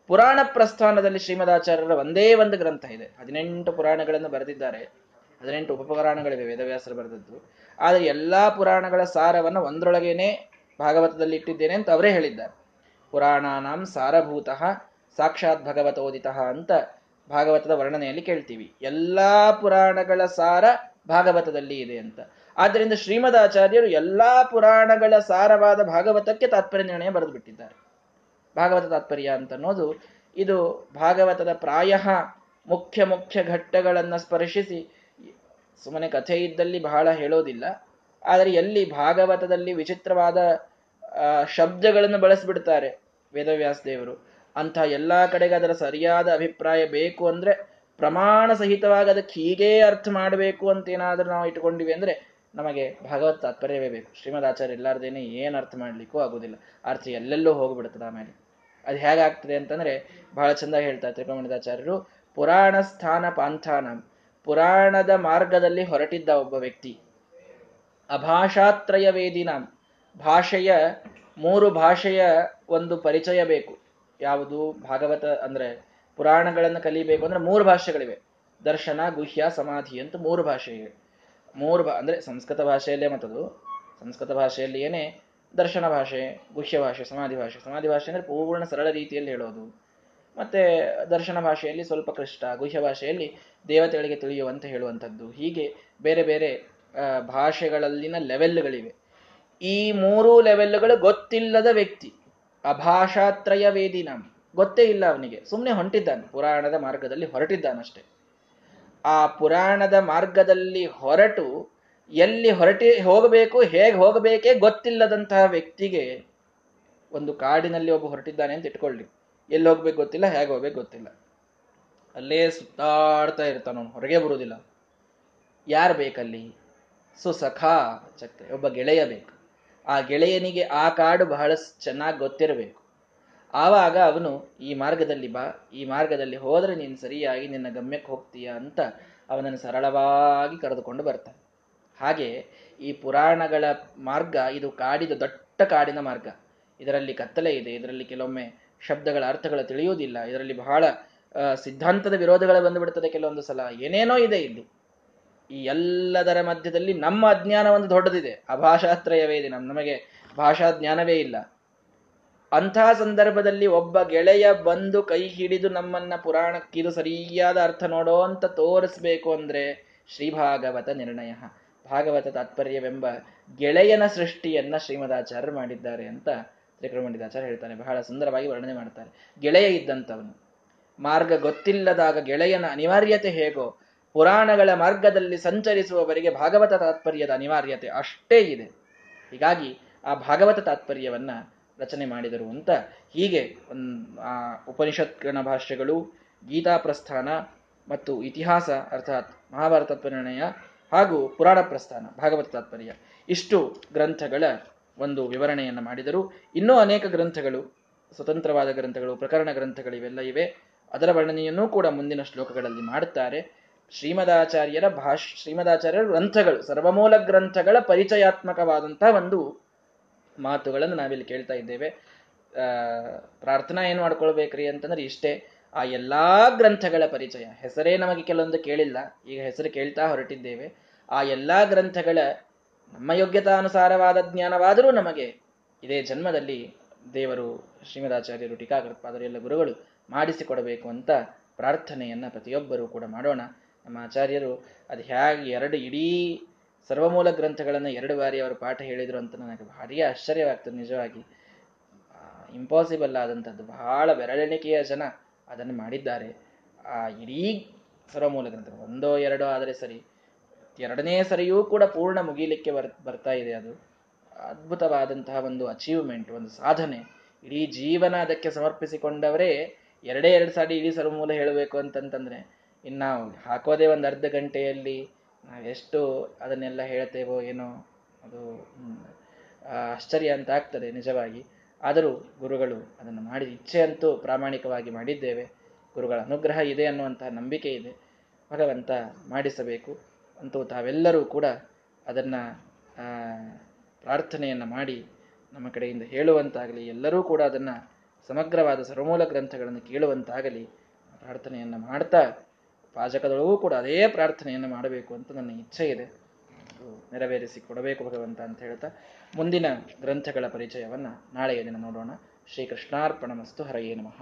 ಪುರಾಣ ಪ್ರಸ್ಥಾನದಲ್ಲಿ ಶ್ರೀಮದಾಚಾರ್ಯರ ಒಂದೇ ಒಂದು ಗ್ರಂಥ ಇದೆ. ಹದಿನೆಂಟು ಪುರಾಣಗಳನ್ನು ಬರೆದಿದ್ದಾರೆ. ಹದಿನೆಂಟು ಉಪಪುರಾಣಗಳಿವೆ, ವೇದವ್ಯಾಸರು ಬರೆದದ್ದು. ಆದರೆ ಎಲ್ಲಾ ಪುರಾಣಗಳ ಸಾರವನ್ನು ಒಂದರೊಳಗೇನೆ ಭಾಗವತದಲ್ಲಿ ಇಟ್ಟಿದ್ದೇನೆ ಅಂತ ಅವರೇ ಹೇಳಿದ್ದಾರೆ. ಪುರಾಣಾನಾಂ ಸಾರಭೂತ ಸಾಕ್ಷಾತ್ ಭಗವತೋದಿತ ಅಂತ ಭಾಗವತದ ವರ್ಣನೆಯಲ್ಲಿ ಕೇಳ್ತೀವಿ. ಎಲ್ಲಾ ಪುರಾಣಗಳ ಸಾರ ಭಾಗವತದಲ್ಲಿ ಇದೆ ಅಂತ. ಆದ್ದರಿಂದ ಶ್ರೀಮದಾಚಾರ್ಯರು ಎಲ್ಲಾ ಪುರಾಣಗಳ ಸಾರವಾದ ಭಾಗವತಕ್ಕೆ ತಾತ್ಪರ್ಯ ನಿರ್ಣಯ ಬರೆದು ಬಿಟ್ಟಿದ್ದಾರೆ ಭಾಗವತ ತಾತ್ಪರ್ಯ ಅಂತ ಅನ್ನೋದು ಇದು ಭಾಗವತದ ಪ್ರಾಯ ಮುಖ್ಯ ಮುಖ್ಯ ಘಟ್ಟಗಳನ್ನು ಸ್ಪರ್ಶಿಸಿ ಸುಮ್ಮನೆ ಕಥೆ ಇದ್ದಲ್ಲಿ ಬಹಳ ಹೇಳೋದಿಲ್ಲ. ಆದರೆ ಎಲ್ಲಿ ಭಾಗವತದಲ್ಲಿ ವಿಚಿತ್ರವಾದ ಶಬ್ದಗಳನ್ನು ಬಳಸಿಬಿಡ್ತಾರೆ ವೇದವ್ಯಾಸ ದೇವರು, ಅಂಥ ಎಲ್ಲ ಕಡೆಗೆ ಅದರ ಸರಿಯಾದ ಅಭಿಪ್ರಾಯ ಬೇಕು ಅಂದ್ರೆ ಪ್ರಮಾಣ ಸಹಿತವಾಗಿ ಅದಕ್ಕೆ ಹೀಗೇ ಅರ್ಥ ಮಾಡಬೇಕು ಅಂತ ಏನಾದರೂ ನಾವು ಇಟ್ಕೊಂಡಿವಿ ಅಂದ್ರೆ ನಮಗೆ ಭಾಗವತ್ ತಾತ್ಪರ್ಯವೇ ಬೇಕು. ಶ್ರೀಮದ್ ಆಚಾರ್ಯ ಇಲ್ಲಾರ್ದೇನೆ ಏನು ಅರ್ಥ ಮಾಡ್ಲಿಕ್ಕೂ ಆಗುದಿಲ್ಲ. ಅರ್ಥ ಎಲ್ಲೆಲ್ಲೋ ಹೋಗ್ಬಿಡ್ತದೆ ಆಮೇಲೆ. ಅದು ಹೇಗಾಗ್ತದೆ ಅಂತಂದ್ರೆ ಬಹಳ ಚಂದ ಹೇಳ್ತಾ ತ್ರಿಕೋಮಣಿದಾಚಾರ್ಯರು ಪುರಾಣ ಸ್ಥಾನ ಪಾಂಥಾನ. ಪುರಾಣದ ಮಾರ್ಗದಲ್ಲಿ ಹೊರಟಿದ್ದ ಒಬ್ಬ ವ್ಯಕ್ತಿ. ಅಭಾಷಾತ್ರಯ ವೇದಿನ. ಭಾಷೆಯ ಮೂರು ಭಾಷೆಯ ಒಂದು ಪರಿಚಯ ಬೇಕು. ಯಾವುದು? ಭಾಗವತ ಅಂದ್ರೆ ಪುರಾಣಗಳನ್ನು ಕಲಿಬೇಕು ಅಂದ್ರೆ ಮೂರು ಭಾಷೆಗಳಿವೆ. ದರ್ಶನ, ಗುಹ್ಯ, ಸಮಾಧಿ ಅಂತ ಮೂರು ಭಾಷೆ ಮೂರು ಭಾ ಅಂದ್ರೆ ಸಂಸ್ಕೃತ ಭಾಷೆಯಲ್ಲೇ ಮತ್ತದು. ಸಂಸ್ಕೃತ ಭಾಷೆಯಲ್ಲಿ ಏನೇ? ದರ್ಶನ ಭಾಷೆ, ಗುಹ್ಯ ಭಾಷೆ, ಸಮಾಧಿ ಭಾಷೆ. ಸಮಾಧಿ ಭಾಷೆ ಅಂದರೆ ಪೂರ್ಣ ಸರಳ ರೀತಿಯಲ್ಲಿ ಹೇಳೋದು. ಮತ್ತೆ ದರ್ಶನ ಭಾಷೆಯಲ್ಲಿ ಸ್ವಲ್ಪ ಕೃಷ್ಟ ಗುಹ್ಯ ಭಾಷೆಯಲ್ಲಿ ದೇವತೆಗಳಿಗೆ ತಿಳಿಯುವಂತ ಹೇಳುವಂಥದ್ದು. ಹೀಗೆ ಬೇರೆ ಬೇರೆ ಭಾಷೆಗಳಲ್ಲಿನ ಲೆವೆಲ್ಗಳಿವೆ. ಈ ಮೂರು ಲೆವೆಲ್ಗಳು ಗೊತ್ತಿಲ್ಲದ ವ್ಯಕ್ತಿ ಅಭಾಷಾತ್ರಯ ವೇದಿನ ಗೊತ್ತೇ ಇಲ್ಲ ಅವನಿಗೆ. ಸುಮ್ಮನೆ ಹೊಂಟಿದ್ದಾನೆ. ಪುರಾಣದ ಮಾರ್ಗದಲ್ಲಿ ಹೊರಟಿದ್ದಾನಷ್ಟೆ. ಆ ಪುರಾಣದ ಮಾರ್ಗದಲ್ಲಿ ಹೊರಟು ಎಲ್ಲಿ ಹೊರಟಿ ಹೋಗಬೇಕು, ಹೇಗೆ ಹೋಗಬೇಕೇ ಗೊತ್ತಿಲ್ಲದಂತಹ ವ್ಯಕ್ತಿಗೆ ಒಂದು ಕಾಡಿನಲ್ಲಿ ಒಬ್ಬ ಹೊರಟಿದ್ದಾನೆ ಅಂತ ಇಟ್ಕೊಳ್ಳಿ. ಎಲ್ಲಿ ಹೋಗ್ಬೇಕು ಗೊತ್ತಿಲ್ಲ, ಹೇಗೆ ಹೋಗ್ಬೇಕು ಗೊತ್ತಿಲ್ಲ. ಅಲ್ಲೇ ಸುತ್ತಾಡ್ತಾ ಇರ್ತಾನ ಹೊರಗೆ ಬರುವುದಿಲ್ಲ. ಯಾರು ಬೇಕಲ್ಲಿ? ಸುಸಖ ಚಕ್ರೆ, ಒಬ್ಬ ಗೆಳೆಯ ಬೇಕು. ಆ ಗೆಳೆಯನಿಗೆ ಆ ಕಾಡು ಬಹಳ ಚೆನ್ನಾಗಿ ಗೊತ್ತಿರಬೇಕು. ಆವಾಗ ಅವನು, ಈ ಮಾರ್ಗದಲ್ಲಿ ಬಾ, ಈ ಮಾರ್ಗದಲ್ಲಿ ಹೋದರೆ ನೀನು ಸರಿಯಾಗಿ ನಿನ್ನ ಗಮ್ಯಕ್ಕೆ ಹೋಗ್ತೀಯ? ಅಂತ ಅವನನ್ನು ಸರಳವಾಗಿ ಕರೆದುಕೊಂಡು ಬರ್ತಾನೆ. ಹಾಗೆ ಈ ಪುರಾಣಗಳ ಮಾರ್ಗ, ಇದು ಕಾಡಿದ ದೊಡ್ಡ ಕಾಡಿನ ಮಾರ್ಗ. ಇದರಲ್ಲಿ ಕತ್ತಲೆ ಇದೆ, ಇದರಲ್ಲಿ ಕೆಲವೊಮ್ಮೆ ಶಬ್ದಗಳ ಅರ್ಥಗಳು ತಿಳಿಯುವುದಿಲ್ಲ, ಇದರಲ್ಲಿ ಬಹಳ ಸಿದ್ಧಾಂತದ ವಿರೋಧಗಳು ಬಂದುಬಿಡ್ತದೆ ಕೆಲವೊಂದು ಸಲ. ಏನೇನೋ ಇದೆ ಇಲ್ಲಿ. ಈ ಎಲ್ಲದರ ಮಧ್ಯದಲ್ಲಿ ನಮ್ಮ ಅಜ್ಞಾನ ಒಂದು ದೊಡ್ಡದಿದೆ. ಅಭಾಷಾತ್ರಯವೇ ಇದೆ. ನಮಗೆ ಭಾಷಾ ಜ್ಞಾನವೇ ಇಲ್ಲ. ಅಂತಹ ಸಂದರ್ಭದಲ್ಲಿ ಒಬ್ಬ ಗೆಳೆಯ ಬಂದು ಕೈ ಹಿಡಿದು ನಮ್ಮನ್ನ ಪುರಾಣಕ್ಕಿದು ಸರಿಯಾದ ಅರ್ಥ ನೋಡೋ ಅಂತ ತೋರಿಸ್ಬೇಕು ಅಂದ್ರೆ ಶ್ರೀಭಾಗವತ ನಿರ್ಣಯ. ಭಾಗವತ ತಾತ್ಪರ್ಯವೆಂಬ ಗೆಳೆಯನ ಸೃಷ್ಟಿಯನ್ನ ಶ್ರೀಮದಾಚಾರ್ಯರು ಮಾಡಿದ್ದಾರೆ ಅಂತ ತ್ರಿಕ್ರಮಂಡಿತಾಚಾರ್ಯ ಹೇಳ್ತಾನೆ ಬಹಳ ಸುಂದರವಾಗಿ ವರ್ಣನೆ ಮಾಡ್ತಾರೆ. ಗೆಳೆಯ ಇದ್ದಂಥವನು. ಮಾರ್ಗ ಗೊತ್ತಿಲ್ಲದಾಗ ಗೆಳೆಯನ ಅನಿವಾರ್ಯತೆ ಹೇಗೋ, ಪುರಾಣಗಳ ಮಾರ್ಗದಲ್ಲಿ ಸಂಚರಿಸುವವರಿಗೆ ಭಾಗವತ ತಾತ್ಪರ್ಯದ ಅನಿವಾರ್ಯತೆ ಅಷ್ಟೇ ಇದೆ. ಹೀಗಾಗಿ ಆ ಭಾಗವತ ತಾತ್ಪರ್ಯವನ್ನ ರಚನೆ ಮಾಡಿದರು ಅಂತ ಹೀಗೆ ಆ ಉಪನಿಷತ್ಗಣ ಭಾಷ್ಯಗಳು ಗೀತಾ ಪ್ರಸ್ಥಾನ ಮತ್ತು ಇತಿಹಾಸ ಅರ್ಥಾತ್ ಮಹಾಭಾರತ ನಿರ್ಣಯ ಹಾಗೂ ಪುರಾಣ ಪ್ರಸ್ಥಾನ, ಭಾಗವತ ತಾತ್ಪರ್ಯ ಇಷ್ಟು ಗ್ರಂಥಗಳ ಒಂದು ವಿವರಣೆಯನ್ನು ಮಾಡಿದರು. ಇನ್ನೂ ಅನೇಕ ಗ್ರಂಥಗಳು, ಸ್ವತಂತ್ರವಾದ ಗ್ರಂಥಗಳು, ಪ್ರಕರಣ ಗ್ರಂಥಗಳು ಇವೆಲ್ಲ ಇವೆ. ಅದರ ವರ್ಣನೆಯನ್ನು ಕೂಡ ಮುಂದಿನ ಶ್ಲೋಕಗಳಲ್ಲಿ ಮಾಡುತ್ತಾರೆ. ಶ್ರೀಮದಾಚಾರ್ಯರ ಭಾಷ್, ಶ್ರೀಮದಾಚಾರ್ಯರ ಗ್ರಂಥಗಳು, ಸರ್ವಮೂಲ ಗ್ರಂಥಗಳ ಪರಿಚಯಾತ್ಮಕವಾದಂತಹ ಒಂದು ಮಾತುಗಳನ್ನು ನಾವಿಲ್ಲಿ ಕೇಳ್ತಾ ಇದ್ದೇವೆ. ಪ್ರಾರ್ಥನಾ ಏನು ಮಾಡ್ಕೊಳ್ಬೇಕ್ರಿ ಅಂತಂದ್ರೆ ಇಷ್ಟೇ. ಆ ಎಲ್ಲಾ ಗ್ರಂಥಗಳ ಪರಿಚಯ. ಹೆಸರೇ ನಮಗೆ ಕೆಲವೊಂದು ಕೇಳಿಲ್ಲ. ಈಗ ಹೆಸರು ಕೇಳ್ತಾ ಹೊರಟಿದ್ದೇವೆ. ಆ ಎಲ್ಲಾ ಗ್ರಂಥಗಳ ನಮ್ಮ ಯೋಗ್ಯತಾನುಸಾರವಾದ ಜ್ಞಾನವಾದರೂ ನಮಗೆ ಇದೇ ಜನ್ಮದಲ್ಲಿ ದೇವರು ಶ್ರೀಮದಾಚಾರ್ಯರು ಟೀಕಾಕೃತ್ಪಾದರು ಎಲ್ಲ ಗುರುಗಳು ಮಾಡಿಸಿಕೊಡಬೇಕು ಅಂತ ಪ್ರಾರ್ಥನೆಯನ್ನ ಪ್ರತಿಯೊಬ್ಬರೂ ಕೂಡ ಮಾಡೋಣ. ನಮ್ಮ ಆಚಾರ್ಯರು ಅದು ಹೇಗೆ ಎರಡು ಇಡೀ ಸರ್ವಮೂಲ ಗ್ರಂಥಗಳನ್ನು ಎರಡು ಬಾರಿ ಅವರು ಪಾಠ ಹೇಳಿದರು ಅಂತ ನನಗೆ ಭಾರಿ ಆಶ್ಚರ್ಯವಾಗ್ತದೆ ನಿಜವಾಗಿ. ಇಂಪಾಸಿಬಲ್ ಆದಂಥದ್ದು. ಬಹಳ ಬೆರಳೆಣಿಕೆಯ ಜನ ಅದನ್ನು ಮಾಡಿದ್ದಾರೆ. ಆ, ಇಡೀ ಸರ್ವಮೂಲ ಗ್ರಂಥ, ಒಂದೋ ಎರಡೋ ಆದರೆ ಸರಿ, ಎರಡನೇ ಸರಿಯೂ ಕೂಡ ಪೂರ್ಣ ಮುಗಿಲಿಕ್ಕೆ ಬರ್, ಬರ್ತಾ ಇದೆ ಅದು. ಅದ್ಭುತವಾದಂತಹ ಒಂದು ಅಚೀವ್ಮೆಂಟ್ ಒಂದು ಸಾಧನೆ. ಇಡೀ ಜೀವನ ಅದಕ್ಕೆ ಸಮರ್ಪಿಸಿಕೊಂಡವರೇ ಎರಡೇ ಎರಡು ಸಾರಿ ಇಡೀ ಸರ್ವಮೂಲ ಹೇಳಬೇಕು ಅಂತಂತಂದ್ರೆ, ಇನ್ನು ಹಾಕೋದೇ ಒಂದು ಅರ್ಧ ಗಂಟೆಯಲ್ಲಿ ನಾವೆಷ್ಟು ಅದನ್ನೆಲ್ಲ ಹೇಳ್ತೇವೋ ಏನೋ ಅದು ಆಶ್ಚರ್ಯ ಅಂತ ಆಗ್ತದೆ ನಿಜವಾಗಿ. ಆದರೂ ಗುರುಗಳು ಅದನ್ನು ಮಾಡಿ ಇಚ್ಛೆ ಅಂತೂ ಪ್ರಾಮಾಣಿಕವಾಗಿ ಮಾಡಿದ್ದೇವೆ. ಗುರುಗಳ ಅನುಗ್ರಹ ಇದೆ ಅನ್ನುವಂತಹ ನಂಬಿಕೆ ಇದೆ. ಭಗವಂತ ಮಾಡಿಸಬೇಕು ಅಂತೂ ತಾವೆಲ್ಲರೂ ಕೂಡ ಅದನ್ನು ಪ್ರಾರ್ಥನೆಯನ್ನು ಮಾಡಿ ನಮ್ಮ ಕಡೆಯಿಂದ ಹೇಳುವಂತಾಗಲಿ, ಎಲ್ಲರೂ ಕೂಡ ಅದನ್ನು ಸಮಗ್ರವಾದ ಸರ್ವಮೂಲ ಗ್ರಂಥಗಳನ್ನು ಕೇಳುವಂತಾಗಲಿ, ಪ್ರಾರ್ಥನೆಯನ್ನು ಮಾಡ್ತಾ ಪಾಜಕದೊಳಗೂ ಕೂಡ ಅದೇ ಪ್ರಾರ್ಥನೆಯನ್ನು ಮಾಡಬೇಕು ಅಂತ ನನ್ನ ಇಚ್ಛೆ ಇದೆ. ನೆರವೇರಿಸಿ ಕೊಡಬೇಕು ಭಗವಂತ ಅಂತ ಹೇಳ್ತಾ ಮುಂದಿನ ಗ್ರಂಥಗಳ ಪರಿಚಯವನ್ನು ನಾಳೆಯ ದಿನ ನೋಡೋಣ. ಶ್ರೀ ಕೃಷ್ಣಾರ್ಪಣ ಮಸ್ತು ಹರಯೇ ನಮಃ.